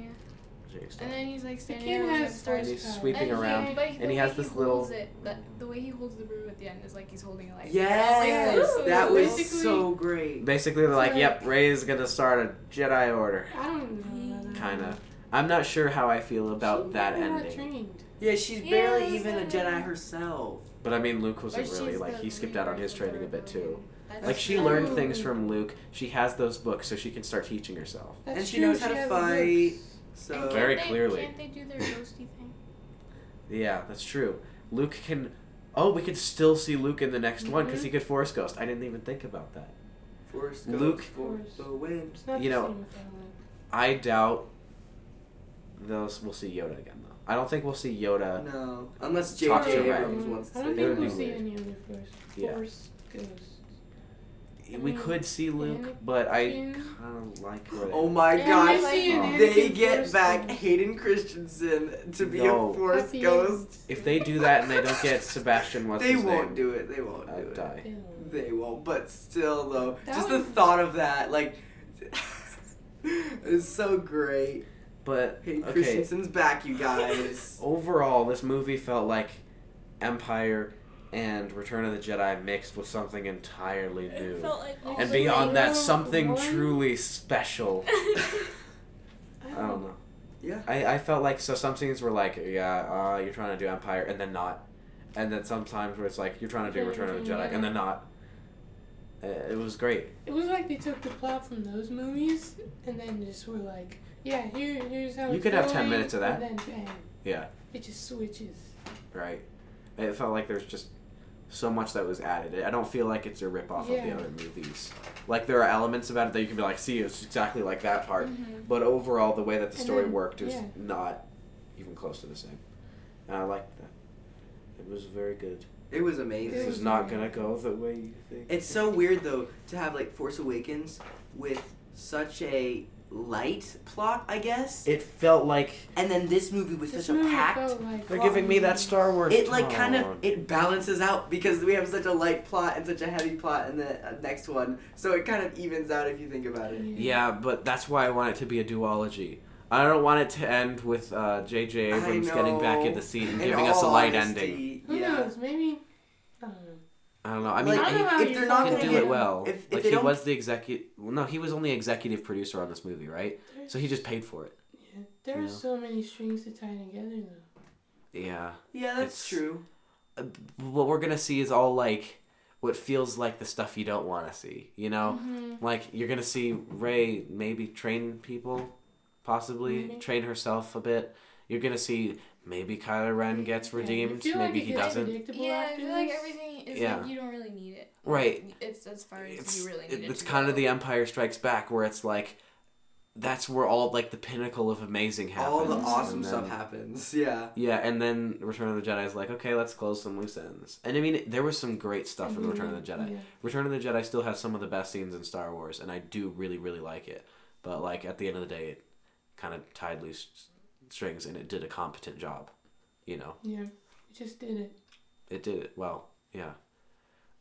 a. And then he's like The standing kid there has. And he's horsepower. sweeping And he- around, but and the he way has this holds little- It, the, the way he holds the broom at the end is like he's holding a light. Yes, Ooh. that was Basically- so great. Basically, they're like, Like- yep, Rey's gonna start a Jedi Order, I don't know. kinda. I'm not sure how I feel about She's that not ending. trained. Yeah, she's Yeah, barely even a Jedi herself. But I mean, Luke wasn't really like he skipped out on his training a bit too. Rebellion. That's Like she true. learned things from Luke. She has those books, so she can start teaching herself. That's And she true, knows how to fight. books. So And can't Very they, clearly. Can't they do their ghosty thing? Yeah, that's true. Luke can. Oh, we could still see Luke in the next one because he mm-hmm. could Force Ghost. I didn't even think about that. Force ghost. Luke- goes for the win. You know, same without Luke. I doubt those. We'll see Yoda again though. I don't think we'll see Yoda. No, unless Talk J.J. to Rey. Abrams wants I don't think we'll see any other force. Yeah. Force ghosts. We Mm. could see Luke, Anakin. but I kind of like where. Oh my Yeah, god! I Oh. They get back. Hayden Christensen to be No. a Force Ghost. If they do that and they don't get Sebastian, what's they his won't name? do it. They won't do I'd it. die. They won't. But still, though, That just the thought of that, like, is so great. But Hayden okay, Christensen's back, you guys. overall, this movie felt like Empire and Return of the Jedi mixed with something entirely new. Felt like and beyond that, something One? truly special. I I don't know. yeah. I, I felt like so some scenes were like, yeah, uh, you're trying to do Empire, and then not, and then sometimes where it's like you're trying to do Yeah, Return of the Jedi, yeah. and then not. Uh, it was great. It was like they took the plot from those movies and then just were like, yeah, here, here's how You it's could have 10 minutes of that. And then bang, Yeah, it just switches. right. It felt like there's just so much that was added. I don't feel like it's a rip off of the other movies. Like there are elements about it that you can be like, see, it's exactly like that part. Mhm. But overall, the way that the And story then- worked is yeah. not even close to the same. And I liked that. It was very good. It was amazing. This was is not gonna go the way you think. It's so weird though to have like Force Awakens with such a light plot, I guess, It felt like and then this movie was This such a movie packed. like they're giving me that Star Wars. It like kind of it balances out because we have such a light plot and such a heavy plot in the uh, next one, so it kind of evens out if you think about it. Yeah, but that's why I want it to be a duology. I don't want it to end with uh, J.J. I Abrams getting back in the seat and In giving us a light honesty, ending. Who knows? Maybe. I don't know. I don't know. I mean, Like, I don't know how if they're not gonna do it well. if- if like he don't- was the executive. Well, no, he was only executive producer on this movie, right? So he just paid for it. Yeah, there Yeah. are so many strings to tie together though. Yeah. Yeah, that's It's- true. Uh, what we're gonna see is all like what feels like the stuff you don't want to see. You know, Mhm. like you're gonna see Rey maybe train people, possibly Maybe. train herself a bit. You're gonna see maybe Kylo Ren gets redeemed. feel like maybe it he doesn't. Yeah, I feel like everything is Yeah. like you don't really need it. Right. It's as far as It's you really need it. it's to kind of the Empire Strikes Back where it's like. That's where all like the pinnacle of amazing happens. All the awesome then- stuff happens. Yeah. Yeah, and then Return of the Jedi is like, okay, let's close some loose ends. And I mean, there was some great stuff in Return of the Jedi. Yeah. Return of the Jedi still has some of the best scenes in Star Wars, and I do really, really like it. But like at the end of the day, it kind of tied loose strings, and it did a competent job. You know, Yeah, it just did it. it did it well. Yeah.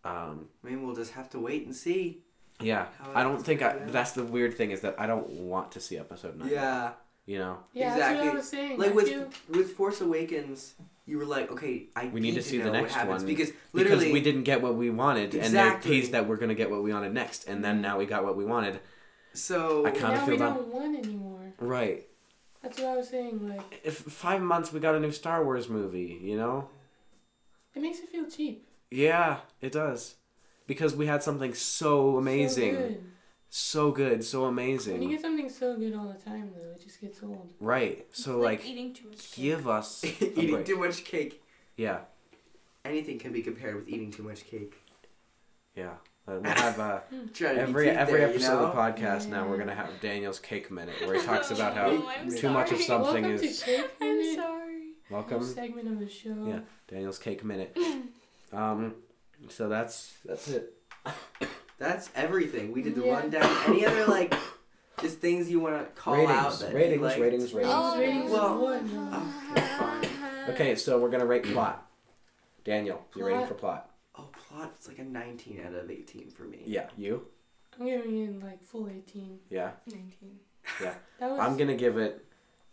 Um, I mean, we'll just have to wait and see. yeah. I don't think I. That's the weird thing is that I don't want to see Episode Nine. Yeah. You know. Yeah, that's what Exactly. I was saying. Like I with feel- with Force Awakens, you were like, okay, I We need to see the next what happens one, because literally because we didn't get what we wanted, and Exactly. they teased that we're gonna get what we wanted next, and then now we got what we wanted. So I kinda now we feel that- don't want anymore. Right. That's what I was saying. Like If five months we got a new Star Wars movie, you know? it makes it feel cheap. Yeah, it does. Because we had something so amazing. So good. So good, so When you get something so good all the time, though, it just gets old. Right. It's So like eating too much. cake. give us eating break. too much cake. Yeah. Anything can be compared with eating too much cake. Yeah. Uh, we'll have uh, every every there, you episode of the know? podcast now we're gonna have Daniel's cake minute where he talks about how Oh, I'm too much of sorry. something Welcome is to Cake I'm Minute, sorry. new welcome. segment of the show. Yeah. Daniel's cake minute. Um so that's that's it. That's everything. We did the Yeah. rundown. Any other like just things you want to call out ratings, that ratings, you liked? ratings, ratings, Oh, ratings. Well, one. oh, okay, fine. Okay, so we're gonna rate plot. Daniel, you're rating for plot? Oh, plot. It's like a 19 out of 18 for me. Yeah. You? I'm giving it like full 18. Yeah. 19. Yeah. That was. I'm gonna give it.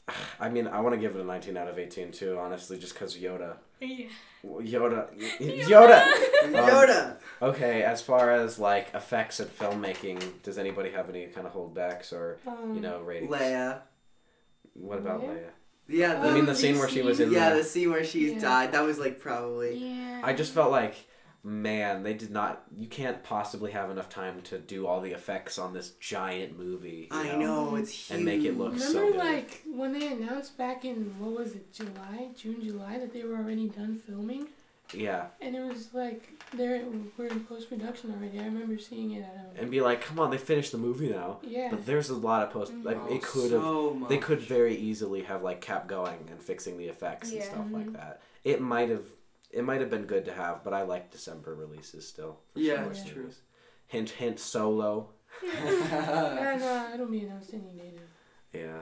I mean, I want to give it a 19 out of 18 too, honestly, just because Yoda. Yeah. Yoda. Yoda! Um, Yoda. Okay, as far as like effects and filmmaking, does anybody have any kind of holdbacks or, um, you know, ratings? Leia. What about Leia? Leia? Yeah. Oh, You mean the the scene where she was in yeah, the. the scene where she Yeah. died. That was like probably. Yeah. I just felt like man, they did not. You can't possibly have enough time to do all the effects on this giant movie. I know it's huge. And make it look Remember, so good. Remember, like when they announced back in what was it, July, June, July, that they were already done filming, Yeah, and it was like they were in post production already. I remember seeing it um, and be like, come on, they finished the movie now. yeah. But there's a lot of post. Like Oh, it could have. so They could very easily have like kept going and fixing the effects and stuff like Mhm. that. It might have. It might have been good to have, but I like December releases still. for Yeah, some it's movies. true. Hint, hint. Solo. yeah, no, it'll be announced any day now. Yeah.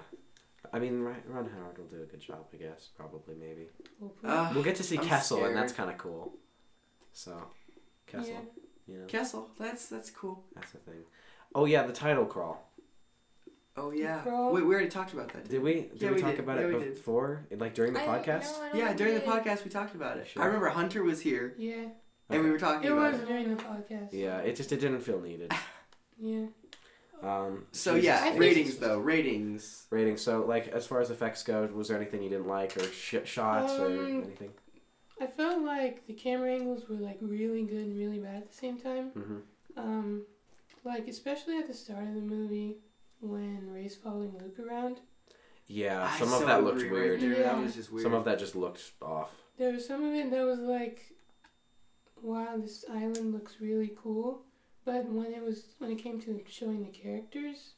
I mean, Ron Ron Howard will do a good job, I guess. Probably, maybe. Hopefully. Uh, We'll get to see I'm Kessel, and that's kind of cool. So, Kessel, Yeah. you know, Kessel, that's that's cool. that's the thing. Oh yeah, the title crawl. Oh yeah. Crawl. Wait, we already talked about that. Did we? Did Yeah, we, we talk did. about Yeah, it we did. before? Like during the I- podcast? no, I don't Yeah, think during the podcast we talked about it. Sure. I remember Hunter was here Yeah, and we were talking it about was it. during the podcast. Yeah, it just it didn't feel needed. Yeah. Um, So Jesus. yeah, ratings though, ratings. rating. So like as far as effects go, was there anything you didn't like or sh- shots or Um, anything? I felt like the camera angles were like really good and really bad at the same time. Mm-hmm. Um, like especially at the start of the movie when Rey's following Luke around. Yeah, I some of that looked agree weird. Right there. That was just weird. Some of that just looked off. There was some of it that was like, wow, this island looks really cool. But when it was when it came to showing the characters,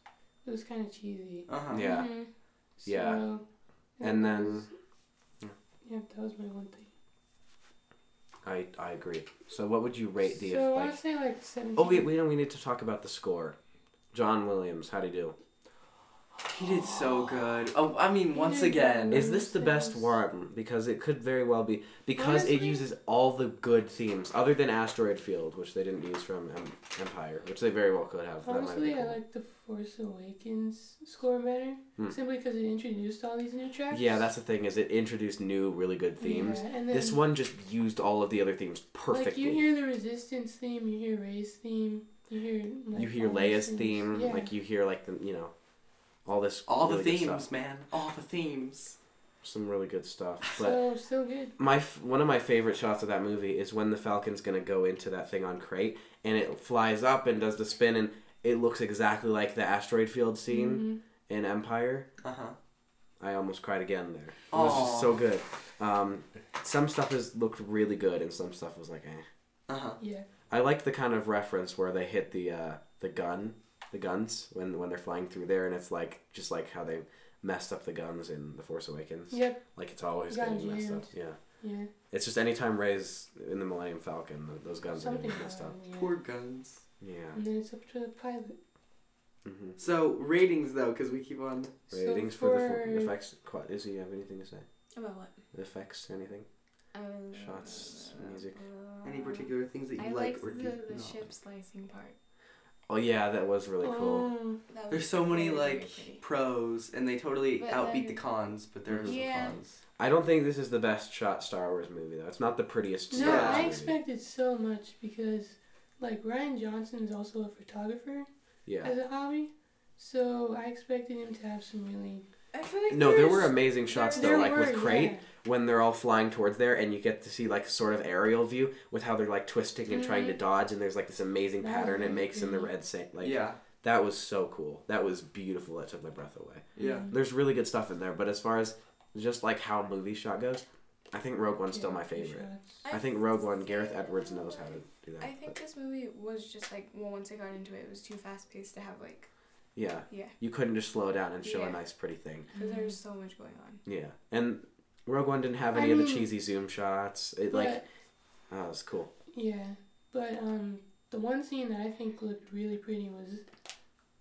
it was kind of cheesy. Uh huh. Yeah. Mhm. So, Yeah. And then- was- yeah, that was my one thing. I I agree. So what would you rate the so I like? would say like seventeen. Oh wait, we don't. We need to talk about the score. John Williams, how'd he do? He did so good. Oh, I mean, He once again. Is this the best one? Because it could very well be because it Honestly- uses all the good themes, other than Asteroid Field, which they didn't use from em- Empire, which they very well could have. That might have Honestly, been I cool. like the Force Awakens score better, Hmm. simply because it introduced all these new tracks. Yeah, that's the thing. Is it introduced new, really good themes. Yeah, and then, This one just used all of the other themes perfectly. Like you hear the Resistance theme, you hear Rey's theme, you hear like, you hear Leia's things. theme, Yeah. like you hear like the you know, all this. All the really good themes, stuff. man. All the themes. Some really good stuff. But so still good. my f- one of my favorite shots of that movie is when the Falcon's gonna go into that thing on Crait, and it flies up and does the spin, and it looks exactly like the asteroid field scene Mhm. in Empire. Uh huh. I almost cried again there. It was just so good. Um, some stuff has looked really good, and some stuff was like, eh. Uh huh. Yeah. I like the kind of reference where they hit the uh, the gun, the guns when when they're flying through there, and it's like just like how they messed up the guns in The Force Awakens. Yep. Like it's always Got getting messed up. Yeah. Yeah. It's just anytime Rey's in the Millennium Falcon, th- those guns are getting messed up. yeah. Poor guns. Yeah. And then it's up to the pilot. hmm So ratings though, because we keep on. Ratings so for, for, the effects. Qu- Does he have anything to say? About what? The effects, anything? Uh, Shots, music. Any particular things that you I like liked or the, did the not? ship slicing part. Oh yeah, that was really cool. Oh, That was There's so many very, very like pretty. pros, and they totally But outbeat then- the cons. But there's some Yeah. cons. I don't think this is the best shot Star Wars movie though. It's not the prettiest no, Star Wars I movie. expected so much because, like, Rian Johnson is also a photographer Yeah. as a hobby, so I expected him to have some really. I feel like No, there were amazing shots though, there like with were, Crait yeah. When they're all flying towards there, and you get to see like a sort of aerial view with how they're like twisting and trying to Mhm. dodge, and there's like this amazing That was pattern it makes in the pretty. red sand. Like yeah. that was so cool. That was beautiful. That took my breath away. Yeah. Mhm. There's really good stuff in there, but as far as just like how movie shot goes, I think Rogue One's still Yeah, my favorite. shots. I think Rogue One, Gareth Edwards knows how to do that. I think this movie was just like well, once I got into it, it was too fast paced to have like Yeah, yeah, you couldn't just slow down and show a nice pretty thing. because there's so much going on. Yeah, and Rogue One didn't have I any of the cheesy zoom shots. It But, like oh, it was cool. yeah, but um, the one scene that I think looked really pretty was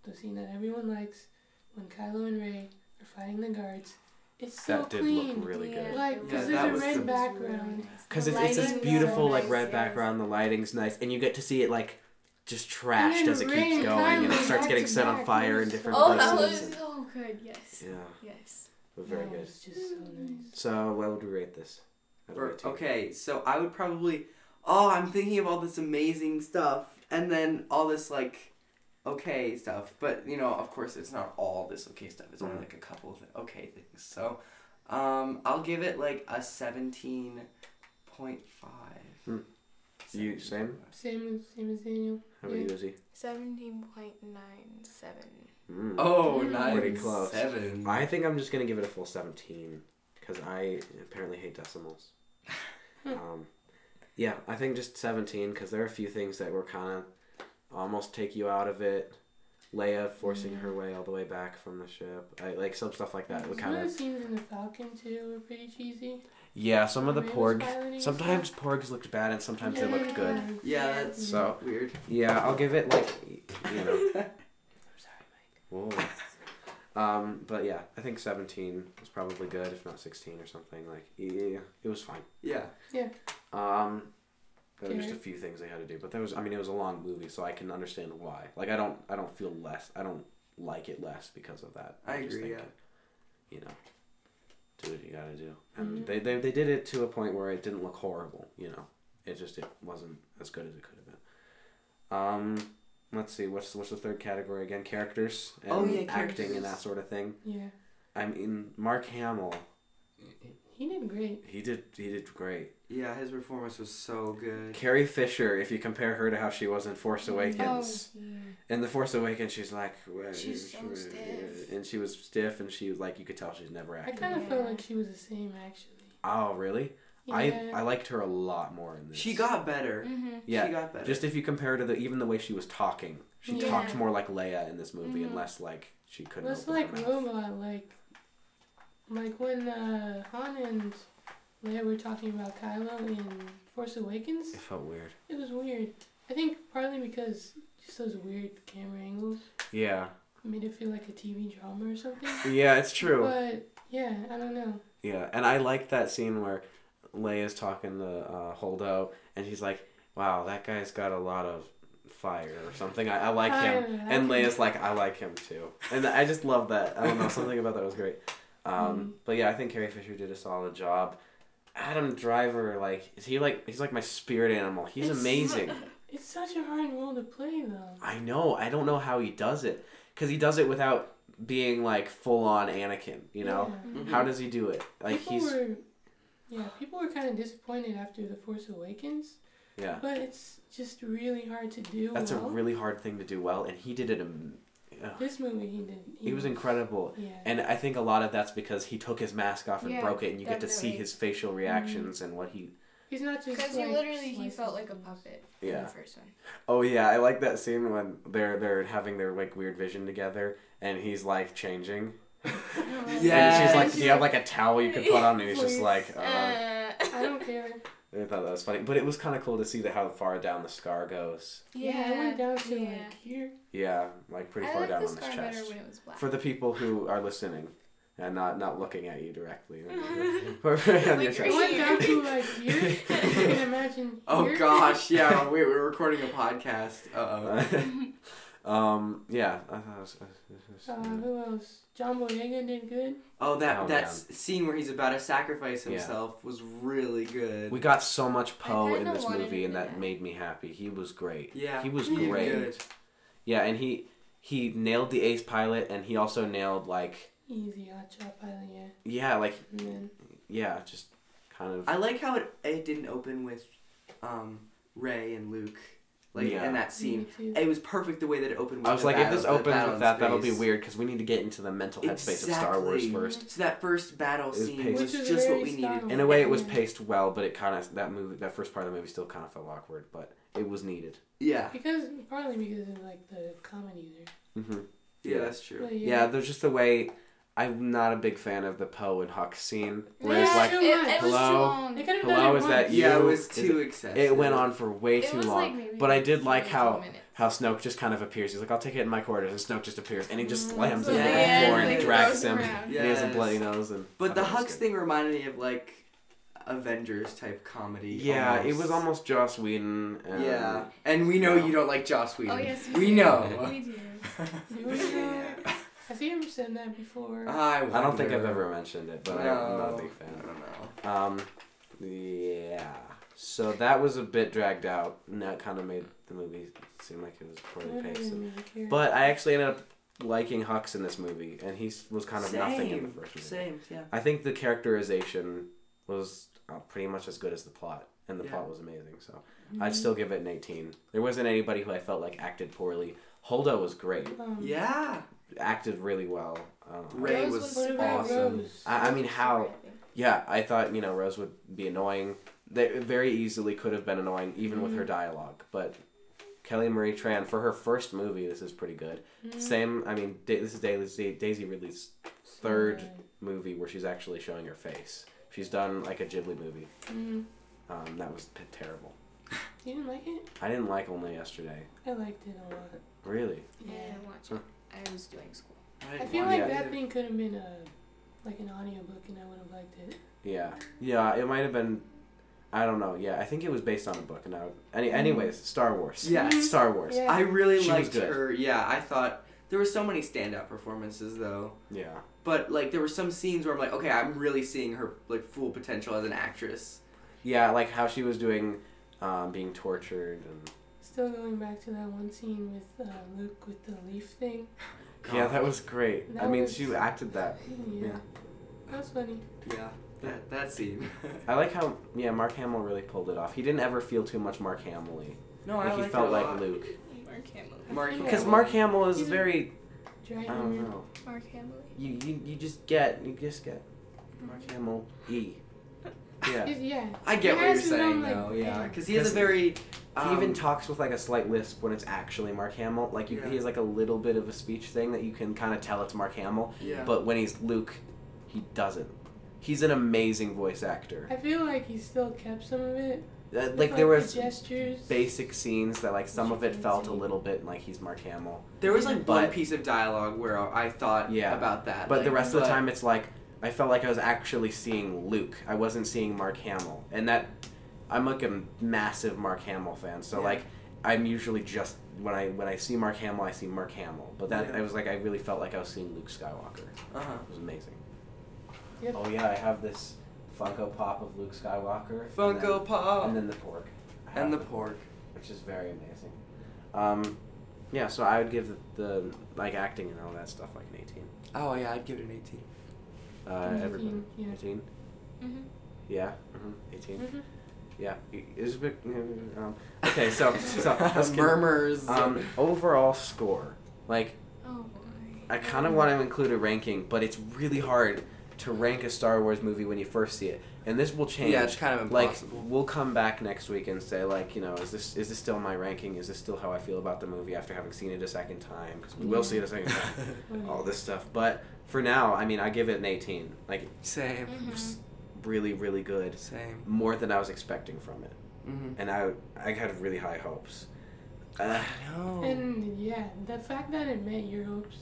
the scene that everyone likes when Kylo and Rey are fighting the guards. It's so that did clean. look really good. Like, Yeah, because that there's a red the- background. Because it's, it's this beautiful so like nice, red yes. background. The lighting's nice, and you get to see it like just trashed as it keeps going, and it starts getting set on fire in different Oh, places. Oh, that was so good. Yes. yeah, Yes. It was very That good. was just so nice. So what would we rate this? For, 18? okay, so I would probably. Oh, I'm thinking of all this amazing stuff, and then all this like, okay stuff. But you know, of course, it's not all this okay stuff. It's only Mhm. like a couple of okay things. So, um, I'll give it like a seventeen point five. Hmm. You same? Same as same as Daniel. How about you, Izzy? Seventeen point nine seven. Mm. Oh, Mm. nice. Pretty close. Seven. I think I'm just gonna give it a full 17 because I apparently hate decimals. um, yeah, I think just 17 because there are a few things that were kind of almost take you out of it. Leia forcing her way all the way back from the ship, I, like some stuff like that. Would Some kind of the of scenes in the Falcon too were pretty cheesy. yeah. Some of the Rey was porg. piloting and Sometimes stuff. porgs looked bad and sometimes they looked good. Yeah, that's So- weird. Yeah, I'll give it like you know. I'm sorry, Mike. Whoa. Um, but yeah, I think 17 was probably good, if not 16 or something. Like, yeah, it was fine. Yeah. Um, there were just a few things they had to do, but there was, I mean, it was a long movie, so I can understand why. Like, I don't, I don't feel less, I don't like it less because of that. I just agree, think, yeah. You know, do what you gotta do, and Mhm. they, they they did it to a point where it didn't look horrible. You know, it just it wasn't as good as it could have been. Um, let's see, what's what's the third category again? Characters oh, and Oh, yeah, acting characters. and that sort of thing. Yeah, I mean, Mark Hamill, he did great. he did he did great. Yeah, his performance was so good. Carrie Fisher, if you compare her to how she was in Force Oh, Awakens, yeah. in the Force Awakens, she's like, "Well, She's so uh, stiff. and she was stiff, and she was like, you could tell she's never acting. I kind of Yeah. felt like she was the same actually. Oh, really? Yeah. I I liked her a lot more in this. She got better. Mm-hmm. yeah. She got better. Just if you compare to the even the way she was talking, she Yeah. talked more like Leia in this movie, and Mhm. less like she couldn't. Less open like her mouth. robot, like like when uh, Han and Leia were talking about Kylo in Force Awakens. It felt weird. It was weird. I think partly because just those weird camera angles Yeah. made it feel like a TV drama or something. Yeah, it's true. But yeah, I don't know. Yeah, and I like that scene where Leia's talking to uh, Holdo, and he's like, "Wow, that guy's got a lot of fire or something." I, I like I him, like and him. Leia's like, "I like him too," and I just love that. I don't know, something about that was great. Um, Mhm. But yeah, I think Carrie Fisher did a solid job. Adam Driver, like, is he like he's like my spirit animal. He's It's- amazing. It's such a hard role to play though. I know. I don't know how he does it, because he does it without being like full on Anakin. You know, Yeah. how does he do it? Like people he's were, yeah, people were kind of disappointed after the Force Awakens, yeah. but it's just really hard to do. That's a really hard thing to do well, and he did it. Am- ugh. This movie he did. he was incredible, Yeah. and I think a lot of that's because he took his mask off and Yeah, broke it, and you get to see his facial mm-hmm. reactions and what he. He's not just Because like, he literally he felt like a things. puppet in Yeah. the first one. Oh yeah, I like that scene when they're they're having their like weird vision together, and he's like changing. Yeah. And she's like, "Do you have like a towel you could put on?" And he's just like, uh, Uh, I don't care. I thought that was funny, but it was kind of cool to see the how far down the scar goes. Yeah, it went down to yeah. like here. Yeah, like pretty I far like down the on his scar better chest. when it was black. For the people who are listening and not not looking at you directly, on your Like chest. It went down to like here. you can imagine. oh gosh, yeah. Wait, we're recording a podcast. Uh oh. Um, yeah. I thought it was, Uh, who else? John Boyega did good. Oh, that Oh, that man. scene where he's about to sacrifice Yeah. himself was really good. we got so much Poe in this movie, and to that made me happy. He was great. yeah, he was he great. Good. Yeah, and he he nailed the ace pilot, and he also nailed like Easy hot shot pilot, yeah. yeah, like And yeah, just kind of I like how it it didn't open with um Rey and Luke like Yeah. in that scene. It was perfect the way that it opened. With I was the like, if this opens with that, that'll be weird because we need to get into the mental headspace of Star Wars first. So that first battle was scene was is just what we needed. In a way, it was paced well, but it kind of that movie, that first part of the movie, still kind of felt awkward, but it was needed. Yeah, Because partly because of like the comedy there. hmm yeah, Yeah. that's true. But, Yeah, there's just the way. I'm not a big fan of the Poe and Hux scene, where it's like too it, much. it was too Hello? long. They could have Hello, done it is that you? Yeah, it was too it- excessive. it went on for way It too was long. like maybe but I did like how minutes. how Snoke just kind of appears. He's like, "I'll take it in my quarters," and Snoke just appears, and he just Mm, slams him the to the floor and like, drags him. around. And he has a Yes. bloody nose, and But the I thought it was Hux good. thing reminded me of like Avengers type comedy. Yeah, it was almost Joss Whedon. And Yeah, and we know No. you don't like Joss Whedon. Oh yes, we do. know. We do. You know, Have you ever said that before? I, I don't think I've ever mentioned it, but no, I, I'm not a big I fan. don't know. Um, yeah. So that was a bit dragged out, and that kind of made the movie seem like it was poorly paced. really. But I actually ended up liking Hux in this movie, and he was kind of Same, nothing in the first movie. Same, yeah. I think the characterization was uh, pretty much as good as the plot, and the Yeah. plot was amazing. So I'd still give it an 18. There wasn't anybody who I felt like acted poorly. Holdo was great, Um, Yeah. Acted really well. Um, Rey Rose was was awesome. I, I mean, how? Yeah, I thought you know Rose would be annoying. They very easily could have been annoying even with her dialogue, but Kelly Marie Tran for her first movie, this is pretty good. Mhm. Same, I mean, da- this is Daisy, Daisy Ridley's third good. movie where she's actually showing her face. She's done like a Ghibli movie. Mhm. Um, that was p- terrible. You didn't like it? I didn't like Only Yesterday. I liked it a lot. Really? Yeah, I didn't watch it. I was doing school. I feel like it. that thing could have been a like an audiobook and I would have liked it. Yeah. Yeah, it might have been. I don't know. Yeah, I think it was based on a book. And I, any, anyways, Star Wars. Yes. Star Wars. Yeah. I really She was liked good. her. Yeah, I thought there were so many standout performances though. Yeah. But like there were some scenes where I'm like, okay, I'm really seeing her like full potential as an actress. Yeah, like how she was doing, um, being tortured and. Still going back to that one scene with uh, Luke with the leaf thing. Yeah, that was great. I mean, was- she acted that. Yeah. Yeah. That was funny. Yeah, that that scene. I like how yeah Mark Hamill really pulled it off. He didn't ever feel too much Mark Hamill-y. no, Like I he felt like. Luke. Mark Hamill. Mark Because Because Mark Hamill is He's very Dry I don't know. Mark Hamill. You, you you just get you just get Mark Hamill E. Yeah. Yeah. I He get what you're has his own, saying like, though. Yeah, because he has a very. He even um, talks with like a slight lisp when it's actually Mark Hamill. Like you, Yeah. he has like a little bit of a speech thing that you can kind of tell it's Mark Hamill. Yeah. But when he's Luke, he doesn't. He's an amazing voice actor. I feel like he still kept some of it. Uh, with, like there the was gestures. basic scenes that like some of it Chicken felt a little bit like he's Mark Hamill. there was like one piece of dialogue where I thought Yeah. about that. But the like, rest of the time, it's like I felt like I was actually seeing Luke. I wasn't seeing Mark Hamill, and that I'm like a massive Mark Hamill fan. So Yeah. like I'm usually just when I when I see Mark Hamill, I see Mark Hamill. But that Yeah. I was like I really felt like I was seeing Luke Skywalker. Uh-huh. It was amazing. Yep. Oh yeah, I have this Funko Pop of Luke Skywalker. and Funko then- Pop And then the porg. And the it, porg. which is very amazing. Um, yeah, so I would give the, the like acting and all that stuff like an 18. Oh yeah, I'd give it an 18. Uh, An everybody. 18, yeah. 18? Mm-hmm. Yeah, hmm 18. Mhm. Yeah, it- bit. Um, okay, so so let's Murmurs. Um, overall score, like Oh boy. I kind of want to include a ranking, but it's really hard to rank a Star Wars movie when you first see it, and this will change. yeah, it's kind of like we'll come back next week and say like you know is this is this still my ranking? Is this still how I feel about the movie after having seen it a second time? Because we will see it a second time. All this stuff, but for now, I mean, I give it an 18. Like Same. Mm-hmm. S- really, really good. Same. More than I was expecting from it. Mm-hmm. and I I had really high hopes. Uh, No. And yeah, the fact that it met your hopes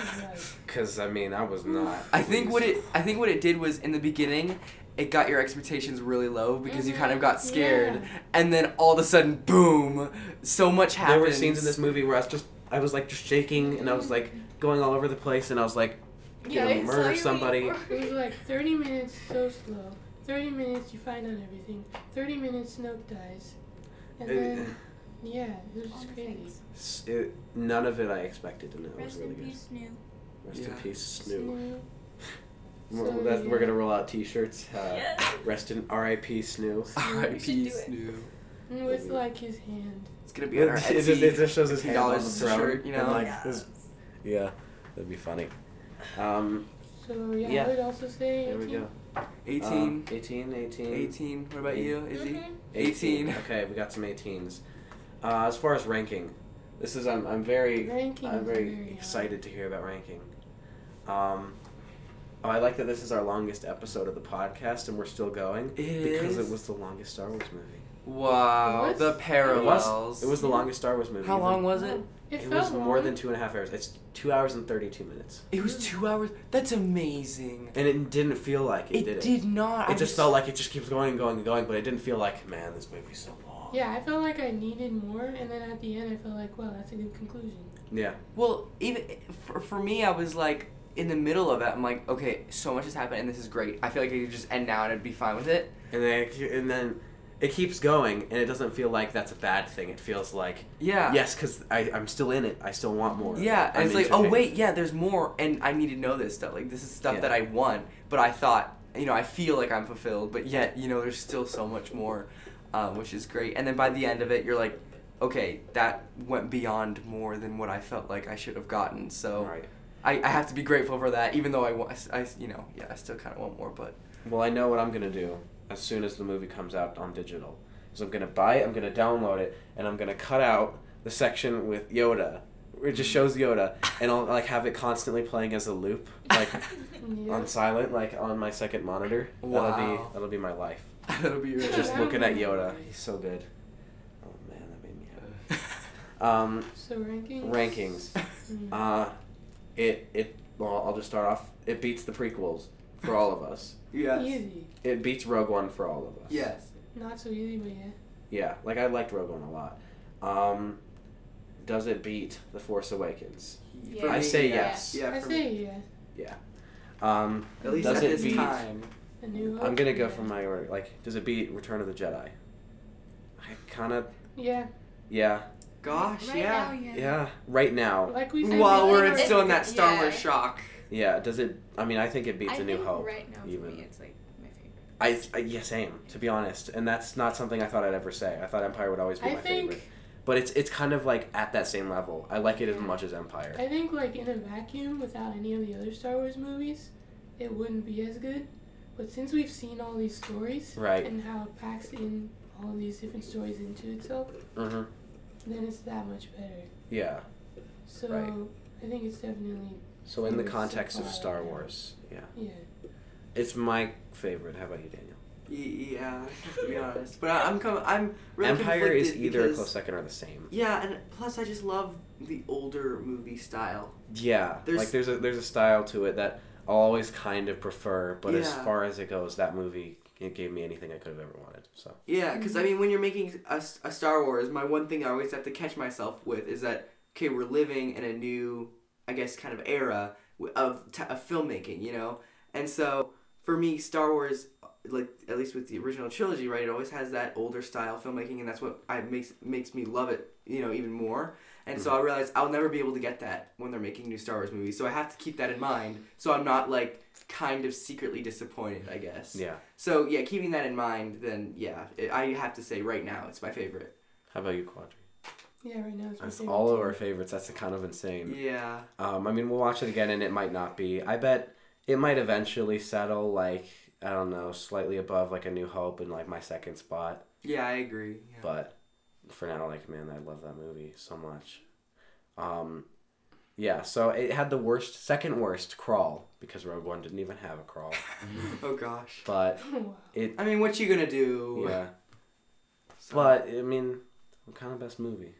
is like Cause I mean I was not. I think what it I think what it did was in the beginning it got your expectations really low because you kind of got scared Yeah. and then all of a sudden boom so much happened. There were scenes in this movie where I was just I was like just shaking and I was like going all over the place and I was like Yeah, gonna murder somebody. it was like 30 minutes so slow. 30 minutes you find out everything. 30 minutes Snoke dies. And then yeah, it was All just crazy. it, none of it I expected and it was Rest really in good. peace, New. Rest in peace, Snoo. Snoo. We're, So, that's, we're gonna roll out T-shirts. Uh, Yes. Rest in R.I.P. Snoo. R.I.P. should. Snoo. With like his hand. It's gonna be on our it, just, it just shows his hand on the $15 throne. shirt, you know? and, like, Yes. his- yeah, that'd be funny. Um, So yeah, Yeah. I would also say there we 18. go. 18. Um, 18, 18. 18. What about you, Izzy? Mhm. 18. Okay, we got some 18s. Uh, as far as ranking, this is I'm I'm very Ranking I'm very, very excited to hear about ranking. Um, oh, I like that this is our longest episode of the podcast and we're still going It because is? it was the longest Star Wars movie. Wow, What? the It was. parallels. It was the longest Star Wars movie. How even- long was it? It, It felt was more long. than two and a half hours. It's two hours and thirty-two minutes, It was two hours. That's amazing. and it didn't feel like it, It did. did not. It, I it just felt like it just keeps going and going and going, but it didn't feel like man, this movie's so long. Yeah, I felt like I needed more, and then at the end, I felt like, wow, that's a good conclusion. Yeah. Well, even for, for me, I was like in the middle of it. I'm like, okay, so much has happened, and this is great. I feel like I could just end now and I'd be fine with it. And then it, and then it keeps going, and it doesn't feel like that's a bad thing. It feels like Yeah. yes, because I'm still in it. I still want more. Yeah, and I'm it's like, oh wait, yeah, there's more, and I need to know this stuff. Like this is stuff Yeah. that I want, but I thought you know I feel like I'm fulfilled, but yet you know there's still so much more, um, which is great. And then by the end of it, you're like, okay, that went beyond more than what I felt like I should have gotten. So Right. I, I have to be grateful for that, even though I, I- you know yeah I still kind of want more, but Well, I know what I'm gonna do as soon as the movie comes out on digital. So I'm gonna buy it, I'm gonna download it, and I'm gonna cut out the section with Yoda. Where it just shows Yoda, and I'll like have it constantly playing as a loop, like Yeah. on silent, like on my second monitor. That'll Wow. be that'll be my life. that'll be really Just looking at Yoda, he's so good. Oh man, that made me happy. Um, So rankings. rankings. Mm. Uh, it it well, I'll just start off. It beats the prequels for all of us. Yes Easy. It beats Rogue One for all of us. yes Not so easy, but yeah. Yeah, like I liked Rogue One a lot. Um, does it beat The Force Awakens? Yeah. I say Yeah. yes. yeah I for say me. yeah. Um, at least does at it this beat? time A new. I'm gonna go yeah. for my order. Like, does it beat Return of the Jedi? I kind of Yeah. yeah gosh Right yeah now, yeah. yeah right now Like we said. while we're like still in that Star yeah. Wars shock yeah. Does it? I mean, I think it beats I A New think Hope. right now for even. me it's like my favorite. I, I yeah same to be honest, and that's not something I thought I'd ever say. I thought Empire would always be I my think. favorite, but it's it's kind of like at that same level. I like it as much as Empire. I think like in a vacuum, without any of the other Star Wars movies, it wouldn't be as good. But since we've seen all these stories Right. and how it packs in all these different stories into itself, Mm-hmm. then it's that much better. Yeah. So Right. I think it's definitely So in the context of Star. Wars, yeah, yeah. it's my favorite. How about you, Daniel? Y- yeah to be honest but I, I'm com- I'm really Empire is conflicted either a because- close second or the same. Yeah, and plus I just love the older movie style. Yeah, There's- like there's a there's a style to it that I'll always kind of prefer, but as Yeah. far as it goes, that movie it gave me anything I could have ever wanted. So Yeah, because I mm-hmm. mean, when you're making a, s- a Star Wars, my one thing I always have to catch myself with is that okay, we're living in a new, I guess, kind of era of t- of filmmaking, you know, and so for me, Star Wars, like at least with the original trilogy, right, it always has that older style filmmaking, and that's what I makes makes me love it, you know, even more. And so mm-hmm. I realize I'll never be able to get that when they're making new Star Wars movies. So I have to keep that in mind, so I'm not like kind of secretly disappointed, I guess. yeah. So yeah, keeping that in mind, then yeah, it, I have to say right now it's my favorite. How about you, Quadri? Yeah, right now it's my all of our favorites. That's kind of insane. Yeah. Um, I mean, we'll watch it again, and it might not be. I bet it might eventually settle like I don't know, slightly above like a New Hope and like my second spot. Yeah, I agree. Yeah. But for now, like man, I love that movie so much. Um, yeah, so it had the worst, second worst crawl because Rogue One didn't even have a crawl. oh gosh. But it, I mean, what you gonna do? yeah. So- But I mean, what kind of best movie?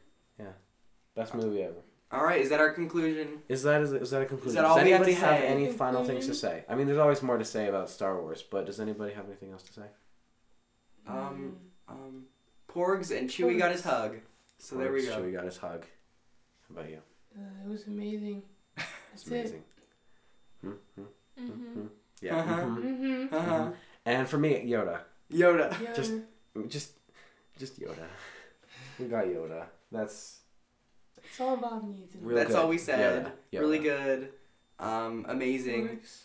Yeah, best movie ever. all right, is that our conclusion? Is that is, is that a conclusion? all does we have to anybody have, any final things to say? I mean, there's always more to say about Star Wars, but does anybody have anything else to say? Um, um, Porgs and Chewie got his hug. So there we go. Chewie got his hug. How about you? Uh, it was amazing. That's It's amazing. Hmm, hmm, Mm-hmm. hmm. Yeah. Uh-huh. mhm, Mm-hmm. Uh-huh. mhm. And for me, Yoda. Yoda. Yeah. Just- Just, just Yoda. We got Yoda. That's it's all Bob needs. in Real That's good. all we said. Yoda. Really good. Um, amazing. Works.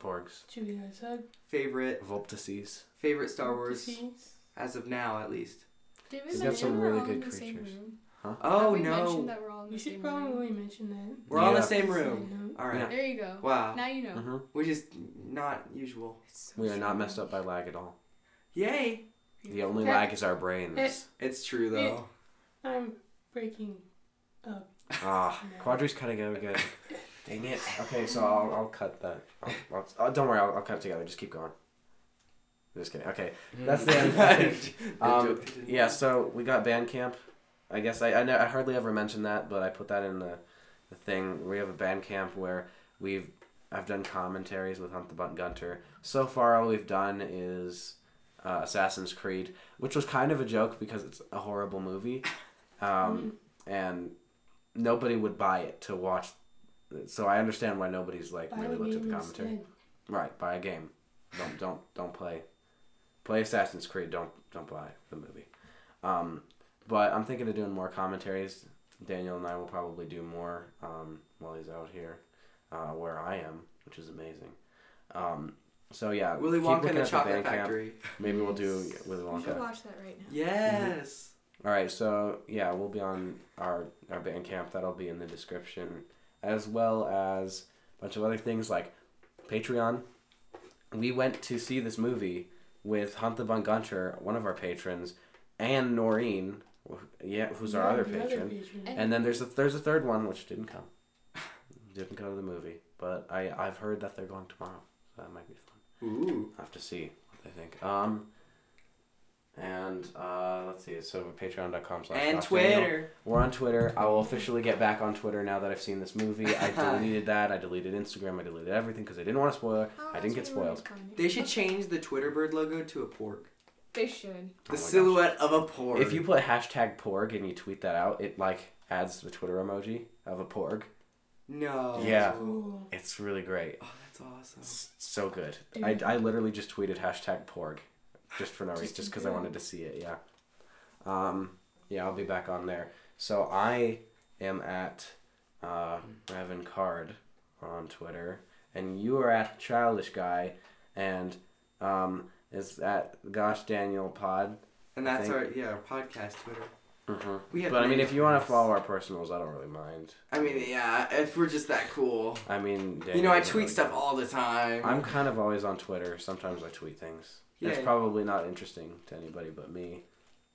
Porgs. Chewie got his hug. Favorite. Vulptices. Favorite Star Wars Disease. as of now, at least. Did we We've got some really good in the same creatures. Huh? Oh Have we no. mentioned that we're all in We the should same probably room? mention that. We're all in the same room. note. All right. Yeah. There you go. Wow. Now you know. hmm Which is not usual. It's so We are not messed up by lag at all. Yay. The only Eh, lag is our brains. eh. It's true though. I'm breaking up. Ah, No. Quadri's cutting out again. Dang it. Okay, so I'll, I'll cut that. I'll, I'll, oh, don't worry, I'll, I'll cut it together. Just keep going. Just kidding. Okay, that's the end. um, yeah, so we got Bandcamp. I guess I, I, ne- I hardly ever mentioned that, but I put that in the, the thing. We have a Bandcamp where we've I've done commentaries with Hunt the Bunt Gunter. So far, all we've done is uh, Assassin's Creed, which was kind of a joke because it's a horrible movie, um, and nobody would buy it to watch. So I understand why nobody's like Buy really looked at the commentary. instead. Right, buy a game. Don't don't don't play. Play Assassin's Creed. Don't don't buy the movie. Um, but I'm thinking of doing more commentaries. Daniel and I will probably do more um, while he's out here, uh, where I am, which is amazing. Um, So yeah, Willy Wonka looking and the Chocolate Bandcamp. Factory. Maybe we'll do Willy We should Wonka. watch that right now. Yes. All right, so yeah, we'll be on our our Bandcamp. That'll be in the description, as well as a bunch of other things like Patreon. We went to see this movie with Hunt the Bun Gunter, one of our patrons, and Noreen, wh- yeah, who's our other the patron. patron. And then there's a there's a third one which didn't come, didn't go to the movie, but I I've heard that they're going tomorrow, so that might be fun. Ooh. I have to see what they think. Um, and uh, let's see. So patreon.com slash And Twitter. We're on Twitter. I will officially get back on Twitter now that I've seen this movie. I deleted that. I deleted Instagram. I deleted everything because I didn't want to spoil it. Oh, I didn't get spoiled. They should change the Twitter bird logo to a porg. They should. Oh The gosh. silhouette of a porg. If you put hashtag porg and you tweet that out, it like adds the Twitter emoji of a porg. No. Yeah. Cool. It's really great. Oh, that's awesome. It's so good. I, I literally just tweeted hashtag porg just for no reason, Just just because I wanted to see it. Yeah. Um, yeah, I'll be back on there. So I am at uh, Evan Card on Twitter, and you are at Childish Guy, and um, is at Gosh Daniel Pod. And that's our yeah our podcast Twitter. Mm-hmm. We have. But I mean, if you want to follow our personals, I don't really mind. I mean, yeah, if we're just that cool. I mean, you know, I tweet really stuff care. all the time. I'm kind of always on Twitter. Sometimes I tweet things. It's Yeah. probably not interesting to anybody but me,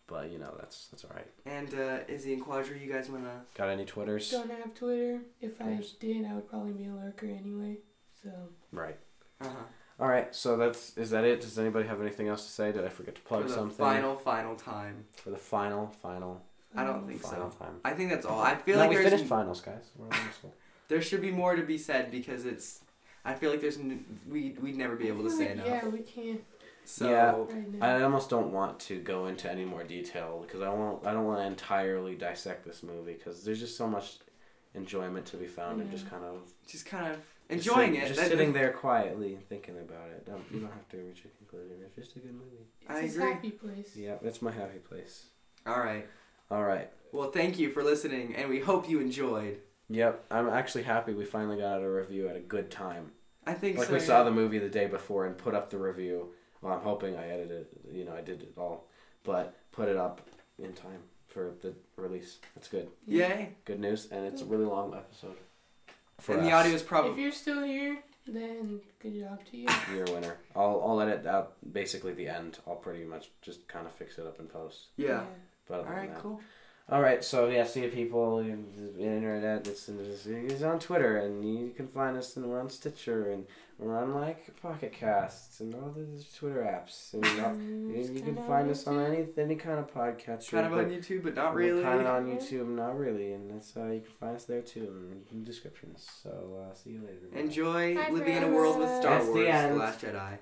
but you know that's that's all right. And uh, Izzy and Quadri, you guys wanna? Got any Twitters? Don't have Twitter. If I did, I would probably be a lurker anyway. So Right. Uh huh. All right. So that's is that it? Does anybody have anything else to say? Did I forget to For plug the something final, final time. for the final, final, I don't think final so. time? I think that's all. I feel no, like we there's finished finals, guys. We're almost full. there should be more to be said because it's. I feel like there's n- we we'd never be able to say enough. Yeah, we can't So Yeah. right now. I almost don't want to go into any more detail because I won't. I don't want to entirely dissect this movie because there's just so much enjoyment to be found in just kind of just kind of Just enjoying sit- it. Just That- sitting there quietly and thinking about it. Don't, you don't have to reach a conclusion. It's just a good movie. it's I his agree. happy place. Yeah, it's my happy place. All right. All right. Well, thank you for listening, and we hope you enjoyed. Yep, I'm actually happy we finally got out a review at a good time. I think Like so. we yeah. saw the movie the day before and put up the review. Well, I'm hoping I edited. You know, I did it all, but put it up in time for the release. That's good. Yay! Good news, and it's a really long episode. For and the audio is probably. If probably you're still here, then good job to you. You're a winner. I'll I'll edit out basically the end. I'll pretty much just kind of fix it up in post. yeah. But other All than right, that. cool. All right, so yeah, see you people, the internet. It's, it's, it's on Twitter, and you can find us, and we're on Stitcher, and we're on like Pocket Casts, and all the Twitter apps. And all- Mm, you, can find us on any any kind of podcast. Kind of on YouTube, but not really. Kind of on YouTube, not really, and that's uh, you can find us there too in the descriptions. So uh, see you later. Enjoy Bye, living in a world with. Star That's the Wars: The end. Last Jedi.